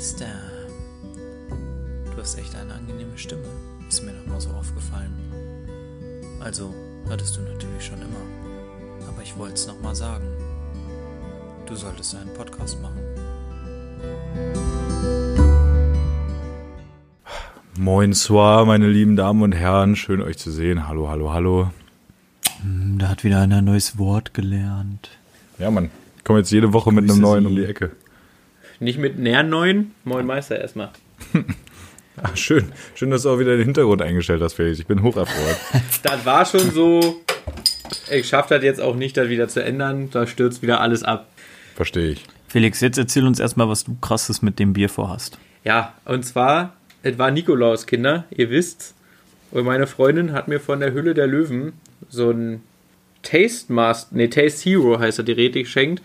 Meister. Du hast echt eine angenehme Stimme. Ist mir noch mal so aufgefallen. Also, hattest du natürlich schon immer. Aber ich wollte es noch mal sagen. Du solltest einen Podcast machen. Moin soir, meine lieben Damen und Herren. Schön euch zu sehen. Hallo, hallo, hallo. Da hat wieder einer ein neues Wort gelernt. Ja, Mann. Ich komme jetzt jede Woche mit einem neuen Sie. um die Ecke. Nicht mit näher neun. Moin Meister erstmal. Ach, schön. Schön, dass du auch wieder den Hintergrund eingestellt hast, Felix. Ich bin hocherfreut. Das war schon so. Ich schaff das jetzt auch nicht, das wieder zu ändern. Da stürzt wieder alles ab. Verstehe ich. Felix, jetzt erzähl uns erstmal, was du krasses mit dem Bier vorhast. Ja, und zwar, es war Nikolaus, Kinder, ihr wisst's. Und meine Freundin hat mir von der Hülle der Löwen so ein Taste Master, nee, Taste Hero heißt er, Gerät geschenkt.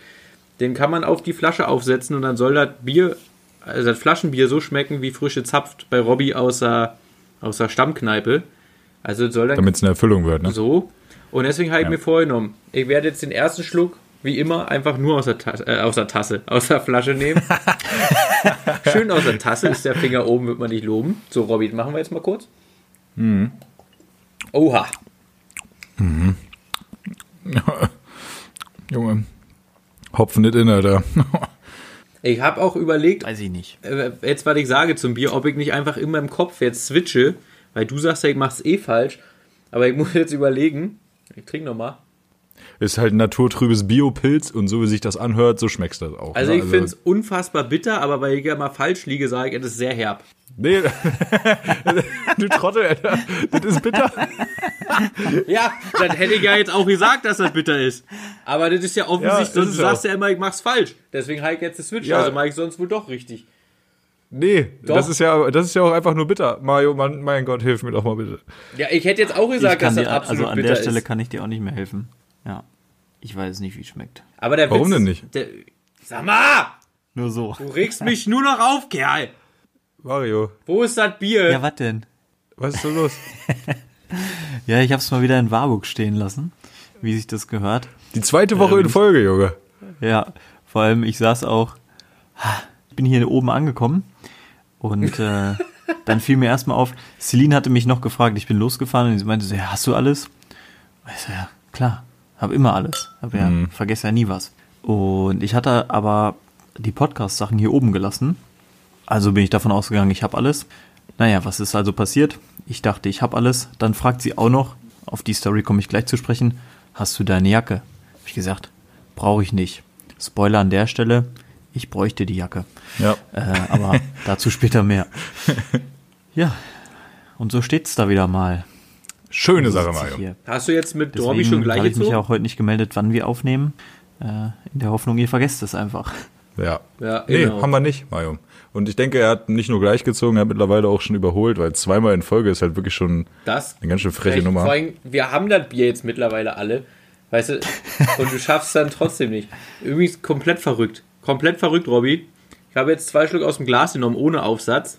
Den kann man auf die Flasche aufsetzen und dann soll das Bier, also das Flaschenbier so schmecken wie frische Zapft bei Robby aus der, aus der Stammkneipe. Also soll dann Damit es eine Erfüllung wird, ne? so. Und deswegen habe ich Ja. mir vorgenommen, ich werde jetzt den ersten Schluck, wie immer, einfach nur aus der, Tasse, äh, aus der Tasse, aus der Flasche nehmen. Schön aus der Tasse, ist der Finger oben, wird man nicht loben. So, Robby, machen wir jetzt mal kurz. Oha. Junge. Hopfen nicht in, Alter. Ich habe auch überlegt, Weiß ich nicht. äh, jetzt was ich sage zum Bier, ob ich nicht einfach in meinem Kopf jetzt switche, weil du sagst ja, ich mach's eh falsch. Aber ich muss jetzt überlegen, ich trinke nochmal. Ist halt ein naturtrübes Biopilz und so wie sich das anhört, so schmeckst das auch. Also ne? ich finde es unfassbar bitter, aber weil ich ja mal falsch liege, sage ich, es ist sehr herb. Nee, du Trottel, Alter. Das ist bitter. Ja, dann hätte ich ja jetzt auch gesagt, dass das bitter ist. Aber das ist ja Ja, offensichtlich, ist sonst du sagst auch. ja immer, ich mach's falsch. Deswegen habe ich jetzt den Switch, Ja. also mache ich sonst wohl doch richtig. Nee, Doch. das ist, ja, das ist ja auch einfach nur bitter. Mario, Mann, mein Gott, hilf mir doch mal bitte. Ja, ich hätte jetzt auch gesagt, dass das dir, absolut also an bitter der Stelle ist. kann ich dir auch nicht mehr helfen. Ja. Ich weiß nicht, wie es schmeckt. Aber der Warum Witz, denn nicht? Der, sag mal, Nur so. du regst mich nur noch auf, Kerl. Mario, Wo ist das Bier? Ja, was denn? was ist so los? Ja, ich hab's mal wieder in Warburg stehen lassen, wie sich das gehört. Die zweite Woche in Folge, Junge. Ja, vor allem ich saß auch, ich bin hier oben angekommen und äh, dann fiel mir erstmal auf, Celine hatte mich noch gefragt, ich bin losgefahren und sie meinte so, ja, hast du alles? Ich so, ja, klar, hab immer alles, hab ja, vergesse ja nie was. Und ich hatte aber die Podcast-Sachen hier oben gelassen, also bin ich davon ausgegangen, ich habe alles. Naja, was ist also passiert? Ich dachte, ich habe alles. Dann fragt sie auch noch, auf die Story komme ich gleich zu sprechen, hast du deine Jacke? Hab ich gesagt, brauche ich nicht. Spoiler an der Stelle, ich bräuchte die Jacke. Ja. Äh, aber dazu später mehr. Ja, und so steht's da wieder mal. Schöne Sache, Mario. hier. Hast du jetzt mit Dormi schon Deswegen gleich habe ich mich gezogen? auch heute nicht gemeldet, wann wir aufnehmen. Äh, in der Hoffnung, ihr vergesst es einfach. Ja. Ja, Nee, genau. haben wir nicht, Mario. Und ich denke, er hat nicht nur gleich gezogen, er hat mittlerweile auch schon überholt, weil zweimal in Folge ist halt wirklich schon Das eine ganz schön freche Nummer. Vor allem, wir haben das Bier jetzt mittlerweile alle. Weißt du, und du schaffst es dann trotzdem nicht. Irgendwie ist komplett verrückt. Komplett verrückt, Robby. Ich habe jetzt zwei Schluck aus dem Glas genommen, ohne Aufsatz.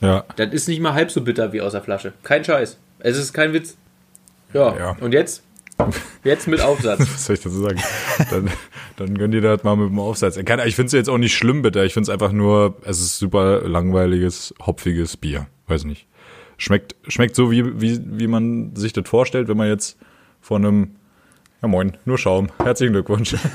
Ja. Das ist nicht mal halb so bitter wie aus der Flasche. Kein Scheiß. Es ist kein Witz. Ja, Ja. und jetzt? Jetzt mit Aufsatz. Was soll ich dazu sagen? dann, dann gönn dir das mal mit dem Aufsatz. Ich finde es jetzt auch nicht schlimm bitter. Ich finde es einfach nur, es ist super langweiliges, hopfiges Bier. Weiß nicht. Schmeckt, schmeckt so, wie, wie, wie man sich das vorstellt, wenn man jetzt von einem, ja moin, nur Schaum. Herzlichen Glückwunsch.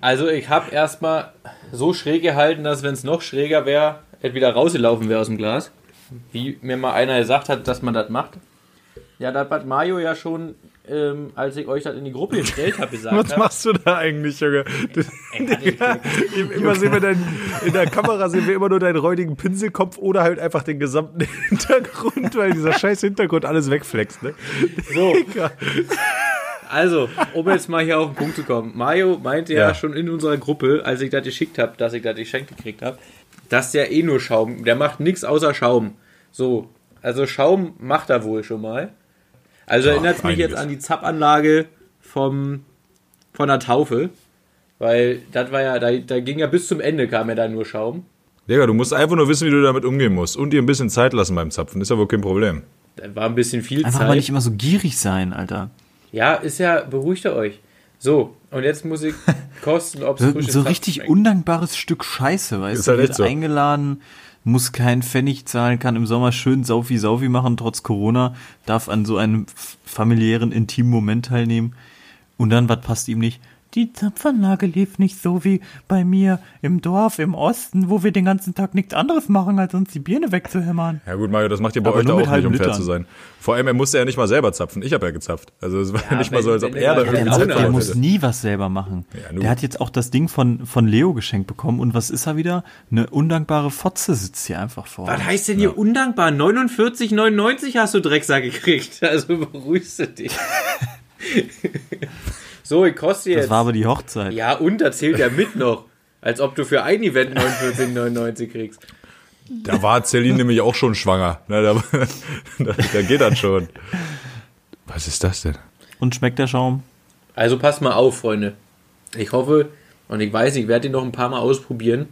Also ich habe erstmal so schräg gehalten, dass wenn es noch schräger wäre, es wieder rausgelaufen wäre aus dem Glas. Wie mir mal einer gesagt hat, dass man das macht. Ja, das hat Mario ja schon, ähm, als ich euch das in die Gruppe gestellt habe, gesagt. Was hab. machst du da eigentlich, Junge? Du, Ey, ich- immer sehen wir dein, in der Kamera sehen wir immer nur deinen räudigen Pinselkopf oder halt einfach den gesamten Hintergrund, weil dieser scheiß Hintergrund alles wegflext, ne? So, also, um jetzt mal hier auf den Punkt zu kommen. Mario meinte ja, Ja. schon in unserer Gruppe, als ich das geschickt habe, dass ich das geschenkt gekriegt habe, dass der eh nur Schaum, der macht nichts außer Schaum. So, also Schaum macht er wohl schon mal. Also Ja, erinnert mich jetzt an die Zappanlage vom, von der Taufe, weil das war ja, da, da ging ja bis zum Ende kam ja da nur Schaum. Digga, du musst einfach nur wissen, wie du damit umgehen musst und dir ein bisschen Zeit lassen beim Zapfen. Ist ja wohl kein Problem. Da war ein bisschen viel Einfach Zeit. mal nicht immer so gierig sein, Alter. Ja, ist ja, beruhigt ihr euch. So, und jetzt muss ich kosten, ob es So, so richtig schmeckt. undankbares Stück Scheiße, weißt Ist du? halt Wird so. eingeladen, muss keinen Pfennig zahlen, kann im Sommer schön Saufi Saufi machen, trotz Corona, darf an so einem familiären, intimen Moment teilnehmen. Und dann, was passt ihm nicht? Die Zapfanlage lief nicht so wie bei mir im Dorf im Osten, wo wir den ganzen Tag nichts anderes machen, als uns die Birne wegzuhämmern. Ja gut, Mario, das macht ihr bei Aber euch da auch nicht, um fair zu sein. Vor allem, er musste ja nicht mal selber zapfen. Ich habe ja gezapft. Also es war Ja, nicht mal so, als ob er er da irgendwie der gehabt muss nie was selber machen. Ja, der hat jetzt auch das Ding von, von Leo geschenkt bekommen und was ist er wieder? Eine undankbare Fotze sitzt hier einfach vor. Was heißt denn hier undankbar? 49,99 hast du Drecksack gekriegt. Also beruhigst du dich. so, ich koste jetzt. Das war aber die Hochzeit. ja, und da zählt er mit noch. Als ob du für ein Event 49,99 kriegst. Da war Celine nämlich auch schon schwanger. Na, da, da, da geht das schon. Was ist das denn? Und schmeckt der Schaum? Also passt mal auf, Freunde. Ich hoffe, und ich weiß, ich werde ihn noch ein paar Mal ausprobieren,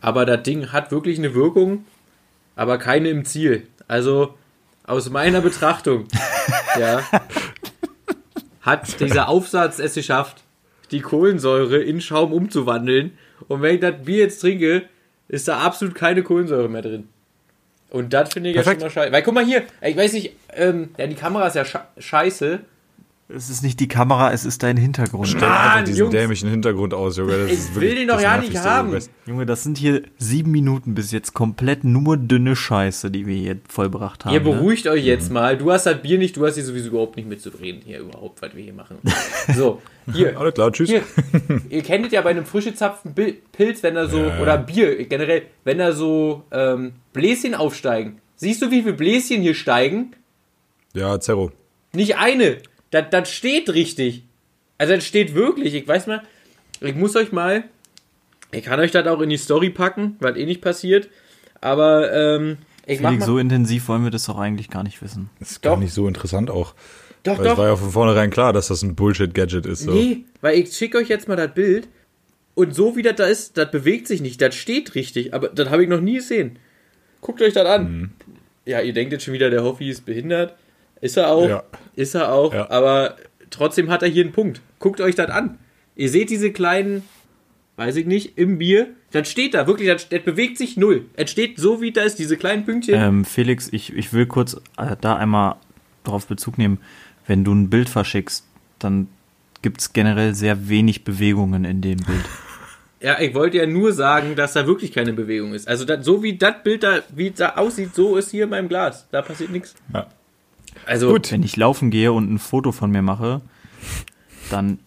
aber das Ding hat wirklich eine Wirkung, aber keine im Ziel. Also aus meiner Betrachtung, ja, hat dieser Aufsatz es geschafft, die Kohlensäure in Schaum umzuwandeln. Und wenn ich das Bier jetzt trinke, ist da absolut keine Kohlensäure mehr drin. Und das finde ich Perfekt. ja schon mal scheiße. Weil guck mal hier, ich weiß nicht, ähm, ja, die Kamera ist ja sche scheiße. Es ist nicht die Kamera, es ist dein Hintergrund. Stell einfach diesen Jungs. dämlichen Hintergrund aus, Junge. Das Ich ist will den doch das ja nicht haben. Junge, das sind hier sieben Minuten bis jetzt komplett nur dünne Scheiße, die wir hier vollbracht haben. Ihr ne? beruhigt euch jetzt mal. Du hast das Bier nicht, du hast hier sowieso überhaupt nicht mitzureden, hier überhaupt, was wir hier machen. So, hier. Alles klar, tschüss. hier. Ihr kennt ja bei einem frisch gezapften Bil- Pilz, wenn da so, Ja. oder Bier generell, wenn da so ähm, Bläschen aufsteigen. Siehst du, wie viele Bläschen hier steigen? Ja, Zerro. Nicht eine. Das, das steht richtig. Also das steht wirklich. Ich weiß mal, ich muss euch mal, ich kann euch das auch in die Story packen, weil eh nicht passiert. Aber ähm, ich Felix, mal, so intensiv wollen wir das doch eigentlich gar nicht wissen. Das ist gar Doch. nicht so interessant auch. doch, Weil es doch. war ja von vornherein klar, dass das ein Bullshit-Gadget ist. So. Nee, weil ich schicke euch jetzt mal das Bild und so wie das da ist, das bewegt sich nicht, das steht richtig, aber das habe ich noch nie gesehen. Guckt euch das an. Mhm. Ja, ihr denkt jetzt schon wieder, der Hoffi ist behindert. Ist er auch, Ja. ist er auch, Ja. aber trotzdem hat er hier einen Punkt. Guckt euch das an. Ihr seht diese kleinen, weiß ich nicht, im Bier, das steht da, wirklich, das, das bewegt sich null. Es steht so, wie da ist, diese kleinen Pünktchen. Ähm, Felix, ich, ich will kurz äh, da einmal drauf Bezug nehmen. Wenn du ein Bild verschickst, dann gibt es generell sehr wenig Bewegungen in dem Bild. Ja, ich wollte ja nur sagen, dass da wirklich keine Bewegung ist. Also das, so wie das Bild da, wie es da aussieht, so ist hier in meinem Glas. Da passiert nichts. Ja. Also Gut. Wenn ich laufen gehe und ein Foto von mir mache, dann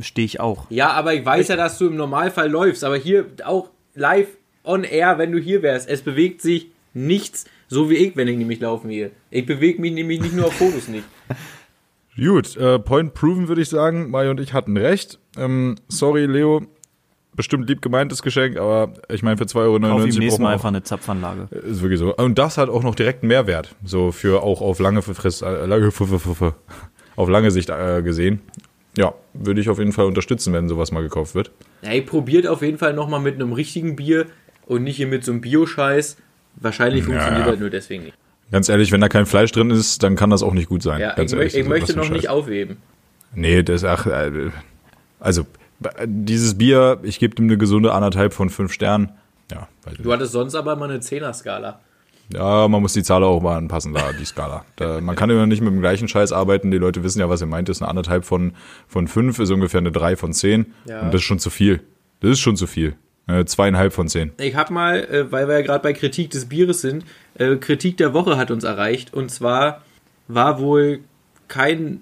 stehe ich auch. ja, aber ich weiß ja, dass du im Normalfall läufst. Aber hier auch live on air, wenn du hier wärst, es bewegt sich nichts, so wie ich, wenn ich nämlich laufen gehe. Ich bewege mich nämlich nicht nur auf Fotos nicht. Gut, äh, Point proven würde ich sagen. Mario und ich hatten recht. Ähm, sorry, Leo. Bestimmt lieb gemeintes Geschenk, aber ich meine, für 2,99 Euro Auf dem braucht nächsten man Mal einfach eine Zapfanlage. Ist wirklich so. Und das hat auch noch direkt einen Mehrwert. So für auch auf lange Frist, äh, lange, auf lange Sicht äh, gesehen. Ja, würde ich auf jeden Fall unterstützen, wenn sowas mal gekauft wird. Ey, probiert auf jeden Fall nochmal mit einem richtigen Bier und nicht hier mit so einem Bio-Scheiß. Wahrscheinlich funktioniert Ja. das nur deswegen nicht. Ganz ehrlich, wenn da kein Fleisch drin ist, dann kann das auch nicht gut sein. Ja, Ganz ich, mö- ehrlich, ich möchte noch ein nicht Scheiß. aufheben. Nee, das ach, äh, also dieses Bier, ich gebe dem eine gesunde anderthalb von fünf Sternen. Ja, Du hattest sonst aber mal eine 10er-Skala. Ja, man muss die Zahl auch mal anpassen, da, die Skala. Da, man kann immer nicht mit dem gleichen Scheiß arbeiten. Die Leute wissen ja, was ihr meint. Das ist eine anderthalb von, von fünf, ist ungefähr eine drei von zehn. Ja. Und das ist schon zu viel. Das ist schon zu viel. Äh, zweieinhalb von zehn. Ich habe mal, äh, weil wir ja gerade bei Kritik des Bieres sind, äh, Kritik der Woche hat uns erreicht. Und zwar war wohl kein,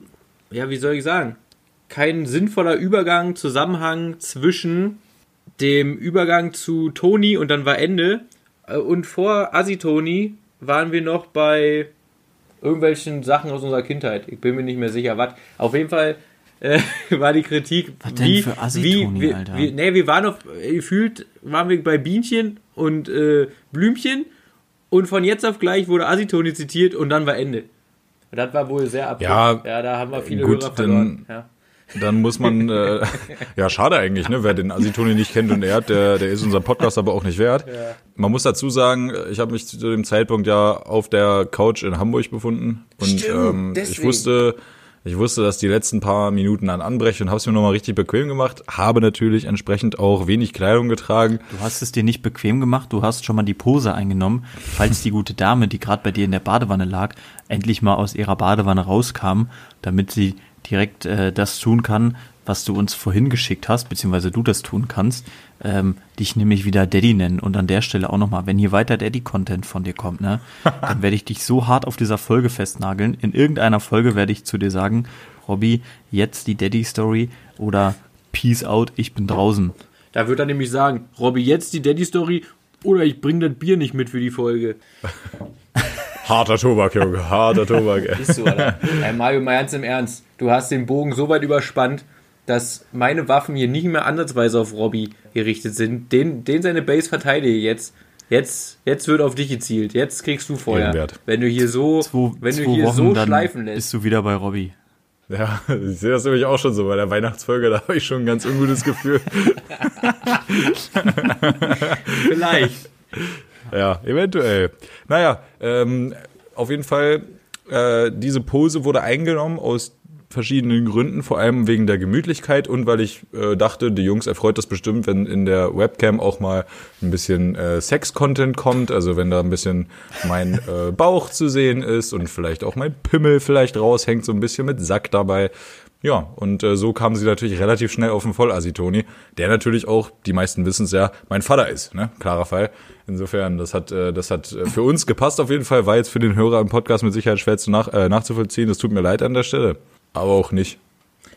ja, wie soll ich sagen, kein sinnvoller Übergang, Zusammenhang zwischen dem Übergang zu Toni und dann war Ende. Äh, Und vor Asitoni waren wir noch bei irgendwelchen Sachen aus unserer Kindheit. Ich bin mir nicht mehr sicher, was. Auf jeden Fall äh, war die Kritik, Was denn wie, für Assi-Toni, wie, wir, Alter? wir, nee, wir waren auf, äh, gefühlt waren wir bei Bienchen und äh, Blümchen und von jetzt auf gleich wurde Asitoni zitiert und dann war Ende. Das war wohl sehr absurd. Ja, ja da haben wir viele gut, Hörer verloren. dann- Ja. Dann muss man, äh, ja, schade eigentlich, ne? Wer den Asitoni nicht kennt und ehrt, der, der ist unser Podcast aber auch nicht wert. Man muss dazu sagen, ich habe mich zu dem Zeitpunkt ja auf der Couch in Hamburg befunden und Stimmt, ähm, ich wusste, Ich wusste, dass die letzten paar Minuten dann anbrechen und habe es mir nochmal richtig bequem gemacht. Habe natürlich entsprechend auch wenig Kleidung getragen. Du hast es dir nicht bequem gemacht, du hast schon mal die Pose eingenommen, falls die gute Dame, die gerade bei dir in der Badewanne lag, endlich mal aus ihrer Badewanne rauskam, damit sie direkt äh, das tun kann, was du uns vorhin geschickt hast, beziehungsweise du das tun kannst, ähm, dich nämlich wieder Daddy nennen. Und an der Stelle auch nochmal, wenn hier weiter Daddy-Content von dir kommt, ne, dann werde ich dich so hart auf dieser Folge festnageln. In irgendeiner Folge werde ich zu dir sagen, Robby, jetzt die Daddy-Story oder Peace out, ich bin draußen. Da wird er nämlich sagen, Robby, jetzt die Daddy-Story oder ich bring das Bier nicht mit für die Folge. Harter Tobak, Junge, harter Tobak. Ey. Ist so, oder? Ey, Mario, mal ganz im Ernst. Du hast den Bogen so weit überspannt, dass meine Waffen hier nicht mehr ansatzweise auf Robby gerichtet sind. Den, den seine Base verteidige ich jetzt. Jetzt, jetzt wird auf dich gezielt. Jetzt kriegst du Feuer. Ehrenwert. Wenn du hier so, Zwei, wenn du hier Wochen, so schleifen lässt. bist du wieder bei Robby. Ja, ich sehe das nämlich auch schon so bei der Weihnachtsfolge, da habe ich schon ein ganz ungutes Gefühl. Vielleicht. Ja, eventuell. Naja, ähm, auf jeden Fall, äh, diese Pose wurde eingenommen aus verschiedenen Gründen, vor allem wegen der Gemütlichkeit und weil ich äh, dachte, die Jungs erfreut das bestimmt, wenn in der Webcam auch mal ein bisschen äh, Sex-Content kommt, also wenn da ein bisschen mein äh, Bauch zu sehen ist und vielleicht auch mein Pimmel vielleicht raushängt, so ein bisschen mit Sack dabei. Ja, und äh, so kamen sie natürlich relativ schnell auf den Vollassi Toni, der natürlich auch, die meisten wissen es ja, mein Vater ist, ne? Klarer Fall. Insofern, das hat, äh, das hat äh, für uns gepasst auf jeden Fall, war jetzt für den Hörer im Podcast mit Sicherheit schwer zu nach, äh, nachzuvollziehen. Das tut mir leid an der Stelle. Aber auch nicht.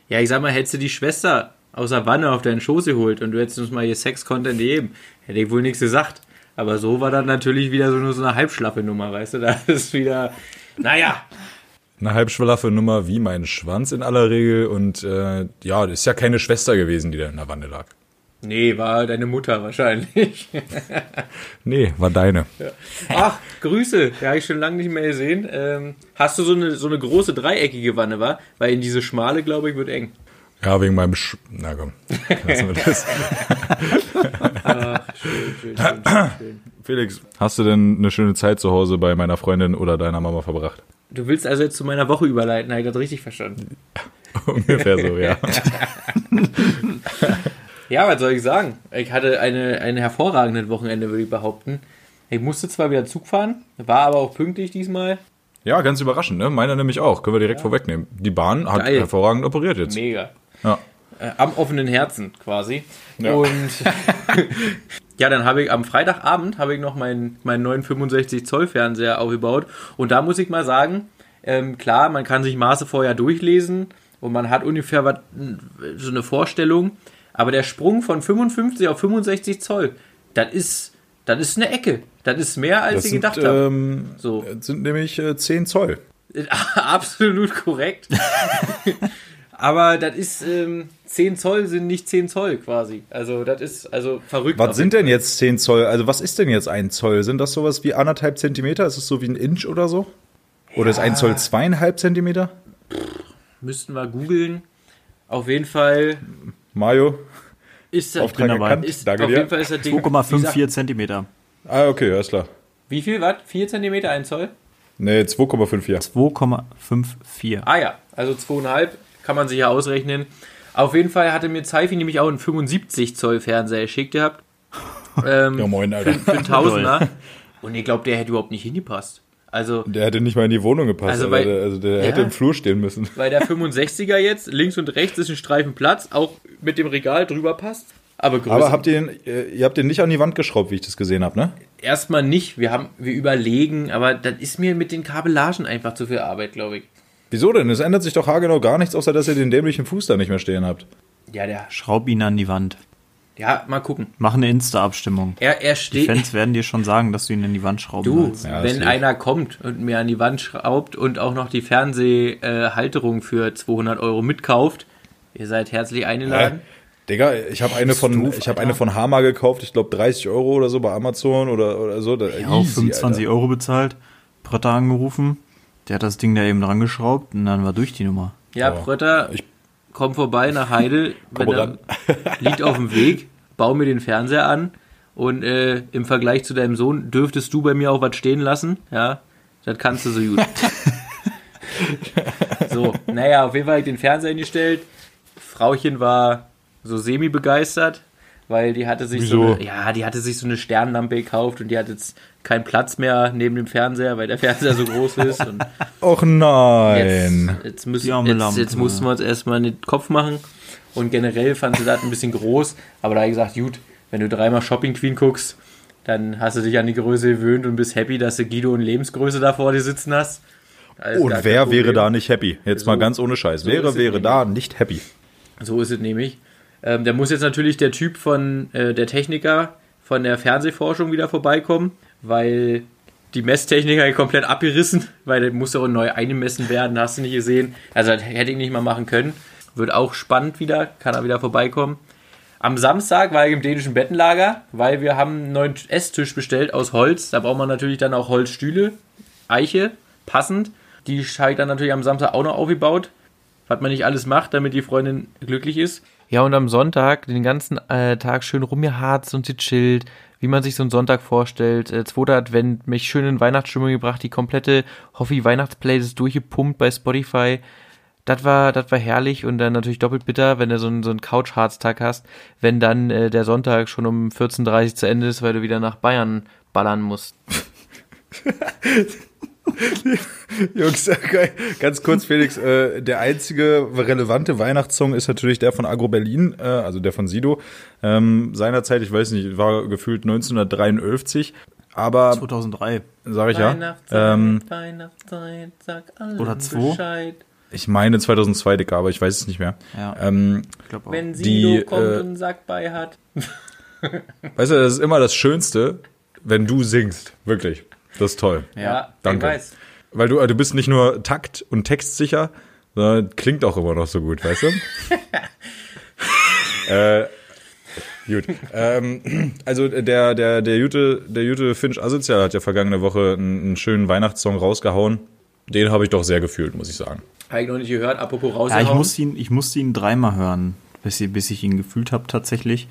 Ja, ich sag mal, hättest du die Schwester aus der Wanne auf deinen Schoß geholt und du hättest uns mal hier Sex-Content gegeben, hätte ich wohl nichts gesagt. Aber so war dann natürlich wieder so nur so eine halbschlaffe Nummer, weißt du? Da ist wieder, naja, Eine halbschwalaffe Nummer wie mein Schwanz in aller Regel und äh, ja, das ist ja keine Schwester gewesen, die da in der Wanne lag. nee, war deine Mutter wahrscheinlich. Nee, war deine. Ach, Grüße, ja, hab ich schon lange nicht mehr gesehen. Ähm, hast du so eine, so eine große dreieckige Wanne, war? Weil in diese schmale, glaube ich, wird eng. Ja, wegen meinem Sch Na komm, lassen wir das. Ach, schön, schön, schön, schön. Felix, hast du denn eine schöne Zeit zu Hause bei meiner Freundin oder deiner Mama verbracht? Du willst also jetzt zu meiner Woche überleiten, habe ich das richtig verstanden? Ungefähr so, ja. Ja, was soll ich sagen? Ich hatte eine, ein hervorragendes Wochenende, würde ich behaupten. Ich musste zwar wieder Zug fahren, war aber auch pünktlich diesmal. Ja, ganz überraschend, ne? Meiner nämlich auch. Können wir direkt vorwegnehmen. Die Bahn hat Geil. hervorragend operiert jetzt. Mega. Ja. Äh, am offenen Herzen quasi. Ja. Und ja, dann habe ich am Freitagabend habe ich noch meinen, meinen neuen 65 Zoll Fernseher aufgebaut. Und da muss ich mal sagen, ähm, klar, man kann sich Maße vorher durchlesen und man hat ungefähr was, so eine Vorstellung. Aber der Sprung von 55 auf 65 Zoll, das ist, das ist eine Ecke. Das ist mehr, als Das ich sind, gedacht habe. ähm, So. das sind nämlich äh, 10 Zoll. Absolut korrekt. Aber das ist, ähm, 10 Zoll sind nicht 10 Zoll quasi. Also, das ist also verrückt. Was sind denn jetzt 10 Zoll? Also was ist denn jetzt ein Zoll? Sind das sowas wie anderthalb Zentimeter? Ist es so wie ein Inch oder so? Oder ist ein Zoll zweieinhalb Zentimeter? Müssten wir googeln. Auf jeden Fall Mario? ist das, Auftrag dabei. erkannt. ist, Danke auf dir. jeden Fall ist das Ding. 2,54 Zentimeter. Ah, okay, alles klar. Wie viel Watt? 4 cm, 1 Zoll? Nee, 2,54. 2,54. Ah ja, also 2,5 kann man sich ja ausrechnen. Auf jeden Fall hatte mir Zeifi nämlich auch einen 75 Zoll Fernseher geschickt gehabt. Ähm, Ja, moin, Alter. Für, für einen Tausender. Und ich glaube, der hätte überhaupt nicht hingepasst. Also, Der hätte nicht mal in die Wohnung gepasst, Also also, der, also der Ja. hätte im Flur stehen müssen. weil der 65er jetzt links und rechts ist ein Streifen Platz, auch mit dem Regal drüber passt. Aber Aber habt ihr den, äh, ihr habt den nicht an die Wand geschraubt, wie ich das gesehen habe, ne? erstmal nicht. Wir haben, wir überlegen, aber das ist mir mit den Kabellagen einfach zu viel Arbeit, glaube ich. Wieso denn? Es ändert sich doch haargenau gar nichts, außer dass ihr den dämlichen Fuß da nicht mehr stehen habt. Ja, der, Schraub ihn an die Wand. ja, mal gucken. Mach eine Insta-Abstimmung. Er, er Die steht. Fans werden dir schon sagen, dass du ihn in die Wand schrauben Du. Ja, wenn einer kommt und mir an die Wand schraubt und auch noch die Fernsehhalterung für 200 Euro mitkauft, ihr seid herzlich eingeladen. Äh, Digga, ich habe eine von doof, ich habe eine von Hama gekauft, ich glaube 30 Euro oder so bei Amazon oder, oder so. Da, Ja, auch 25 Euro bezahlt, Prötter angerufen, der hat das Ding da eben dran geschraubt und dann war durch die Nummer. Ja, Boah. Prötter, Ich- komm vorbei nach Heidel, wenn er liegt auf dem Weg, bau mir den Fernseher an und äh, im Vergleich zu deinem Sohn dürftest du bei mir auch was stehen lassen, ja, das kannst du so gut. so, naja, auf jeden Fall habe ich den Fernseher hingestellt. Frauchen war so semi-begeistert, weil die hatte sich so Wieso? eine, ja, die hatte sich so eine Sternlampe gekauft und die hat jetzt keinen Platz mehr neben dem Fernseher, weil der Fernseher so groß ist. Und Och jetzt, nein. jetzt, müssen, Die arme jetzt, jetzt mussten wir uns erstmal in den Kopf machen. Und generell fand sie das ein bisschen groß, aber da habe ich gesagt, gut, wenn du dreimal Shopping Queen guckst, dann hast du dich an die Größe gewöhnt und bist happy, dass du Guido und Lebensgröße da vor dir sitzen hast. Und kein wer wäre da nicht happy? Jetzt mal So- ganz ohne Scheiß. so wäre, wäre nämlich. da nicht happy. So ist es nämlich. Ähm, da muss jetzt natürlich der Typ von äh, der Techniker von der Fernsehforschung wieder vorbeikommen, weil die Messtechniker komplett abgerissen, weil der muss ja auch neu eingemessen werden, hast du nicht gesehen. Also das hätte ich nicht mal machen können. Wird auch spannend wieder, kann er wieder vorbeikommen. Am Samstag war ich im dänischen Bettenlager, weil wir haben einen neuen Esstisch bestellt aus Holz. Da braucht man natürlich dann auch Holzstühle, Eiche, passend. Die habe ich dann natürlich am Samstag auch noch aufgebaut was man nicht alles macht, damit die Freundin glücklich ist. Ja, und am Sonntag den ganzen äh, Tag schön rumgeharzt und gechillt, wie man sich so einen Sonntag vorstellt. Äh, zweiter Advent, mich schön in Weihnachtsstimmung gebracht, die komplette Hoffi Weihnachtsplaylist durchgepumpt bei Spotify. Das war, das war herrlich und dann natürlich doppelt bitter, wenn du so einen, so einen Couch-Harz-Tag hast, wenn dann äh, der Sonntag schon um 14.30 Uhr zu Ende ist, weil du wieder nach Bayern ballern musst. Jungs, okay. ganz kurz, Felix, äh, der einzige relevante Weihnachtssong ist natürlich der von Agro Berlin, äh, also der von Sido. Ähm, seinerzeit, ich weiß nicht, war gefühlt 1953, aber 2003. sag ich ja. Ähm, Weihnachtszeit, sag allen Oder zwei? Bescheid. ich meine 2002, Digga, aber ich weiß es nicht mehr. Ja, Ähm, ich glaube auch. Wenn Die, Sido kommt äh, und einen Sack bei hat. weißt du, das ist immer das Schönste, wenn du singst. Wirklich. Das ist toll. Ja, danke. ich weiß. Weil du, du bist nicht nur takt- und textsicher, sondern klingt auch immer noch so gut, weißt du? äh, gut. Ähm, also der, der, der Jute, der Jute Finch Asozial hat ja vergangene Woche einen, einen schönen Weihnachtssong rausgehauen. Den habe ich doch sehr gefühlt, muss ich sagen. Habe ich noch nicht gehört. Apropos Ja, rausgehauen. ich musste ihn, ich musste ihn dreimal hören, bis, ich- bis ich ihn gefühlt habe tatsächlich.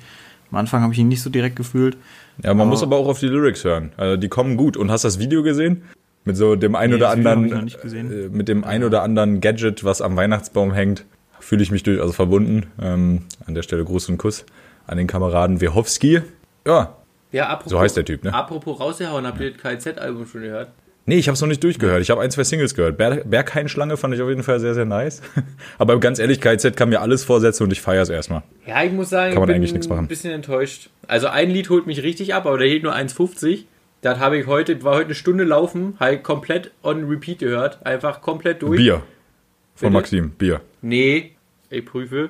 Am Anfang habe ich ihn nicht so direkt gefühlt. Ja, man Aber- muss aber auch auf die Lyrics hören. Also die kommen gut. Und hast das Video gesehen? Mit so dem ein Nee, oder das Video anderen, hab ich noch nicht gesehen. äh, mit dem ein oder anderen Gadget, was am Weihnachtsbaum hängt, fühle ich mich durchaus verbunden. Ähm, an der Stelle Gruß und Kuss an den Kameraden Wehowski. Ja, ja, apropos, so heißt der Typ, ne? Apropos rausgehauen, habt ihr das KZ-Album schon gehört? Nee, ich habe es noch nicht durchgehört. Ich habe ein, zwei Singles gehört. Berg, Berghain-Schlange fand ich auf jeden Fall sehr, sehr nice. Aber ganz ehrlich, KZ kann mir alles vorsetzen und ich feiere es erstmal. Ja, ich muss sagen, Kann man ich bin eigentlich nichts machen. ein bisschen enttäuscht. Also ein Lied holt mich richtig ab, aber der hielt nur 1,50. Das habe ich heute, war heute eine Stunde laufen, ich komplett on repeat gehört. Einfach komplett durch. Bier. Von Bitte? Maxim, Bier. Nee, ich prüfe.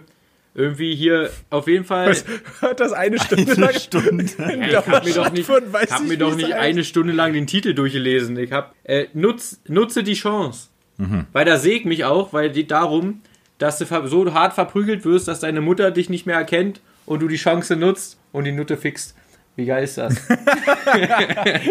Irgendwie hier auf jeden Fall. Hat das eine Stunde Eine Stunde. Ja, ich habe mir doch nicht, Von weiß hab ich mir doch nicht eine Stunde lang den Titel durchgelesen. Ich habe äh, nutz, nutze die Chance. Mhm. Weil da sehe ich mich auch, weil die darum, dass du so hart verprügelt wirst, dass deine Mutter dich nicht mehr erkennt und du die Chance nutzt und die Nutte fixt. Wie geil ist das?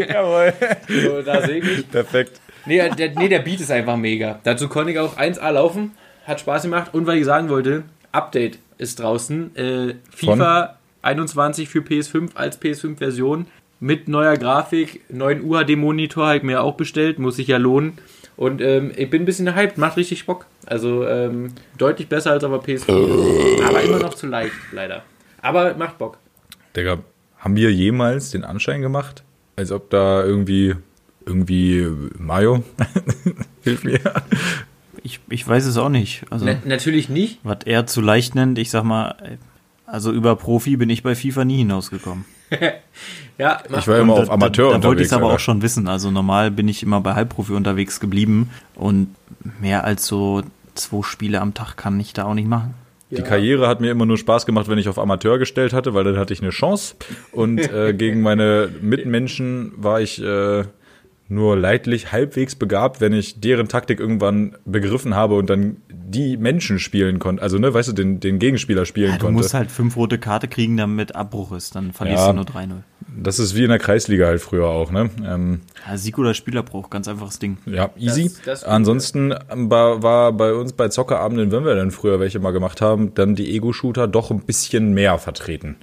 Jawohl. So, da sehe ich mich. Perfekt. Nee, der, nee, der Beat ist einfach mega. Dazu konnte ich auch 1A laufen. Hat Spaß gemacht. Und weil ich sagen wollte, Update ist draußen. Äh, FIFA 21 für PS5 als PS5-Version. Mit neuer Grafik, neuen UHD-Monitor habe ich mir auch bestellt. Muss sich ja lohnen. Und ähm, ich bin ein bisschen hyped. Macht richtig Bock. Also ähm, deutlich besser als aber PS5. aber immer noch zu leicht, leider. Aber macht Bock. Digga, haben wir jemals den Anschein gemacht, als ob da irgendwie, irgendwie Mario, hilf mir. Ich, ich weiß es auch nicht. Also, Na, natürlich nicht. was er zu leicht nennt, ich sag mal, also über Profi bin ich bei FIFA nie hinausgekommen. Ja, Ich war immer Und auf da- Amateur da, da wollte ich es aber auch schon wissen. Also normal bin ich immer bei Halbprofi unterwegs geblieben und mehr als so zwei Spiele am Tag kann ich da auch nicht machen. Die Karriere hat mir immer nur Spaß gemacht, wenn ich auf Amateur gestellt hatte, weil dann hatte ich eine Chance. Und äh, gegen meine Mitmenschen war ich äh, nur leidlich halbwegs begabt, wenn ich deren Taktik irgendwann begriffen habe und dann die Menschen spielen konnte. Also, ne, weißt du, den, den Gegenspieler spielen Ja, du konnte. musst halt fünf rote Karte kriegen, damit Abbruch ist. Dann verlierst Ja. du nur 3-0. Das ist wie in der Kreisliga halt früher auch, ne? Ähm, Ja, Sieg oder Spielabbruch, ganz einfaches Ding. Ja, easy. Das- das- Ansonsten war, war bei uns bei Zockerabenden, wenn wir dann früher welche mal gemacht haben, dann die Ego-Shooter doch ein bisschen mehr vertreten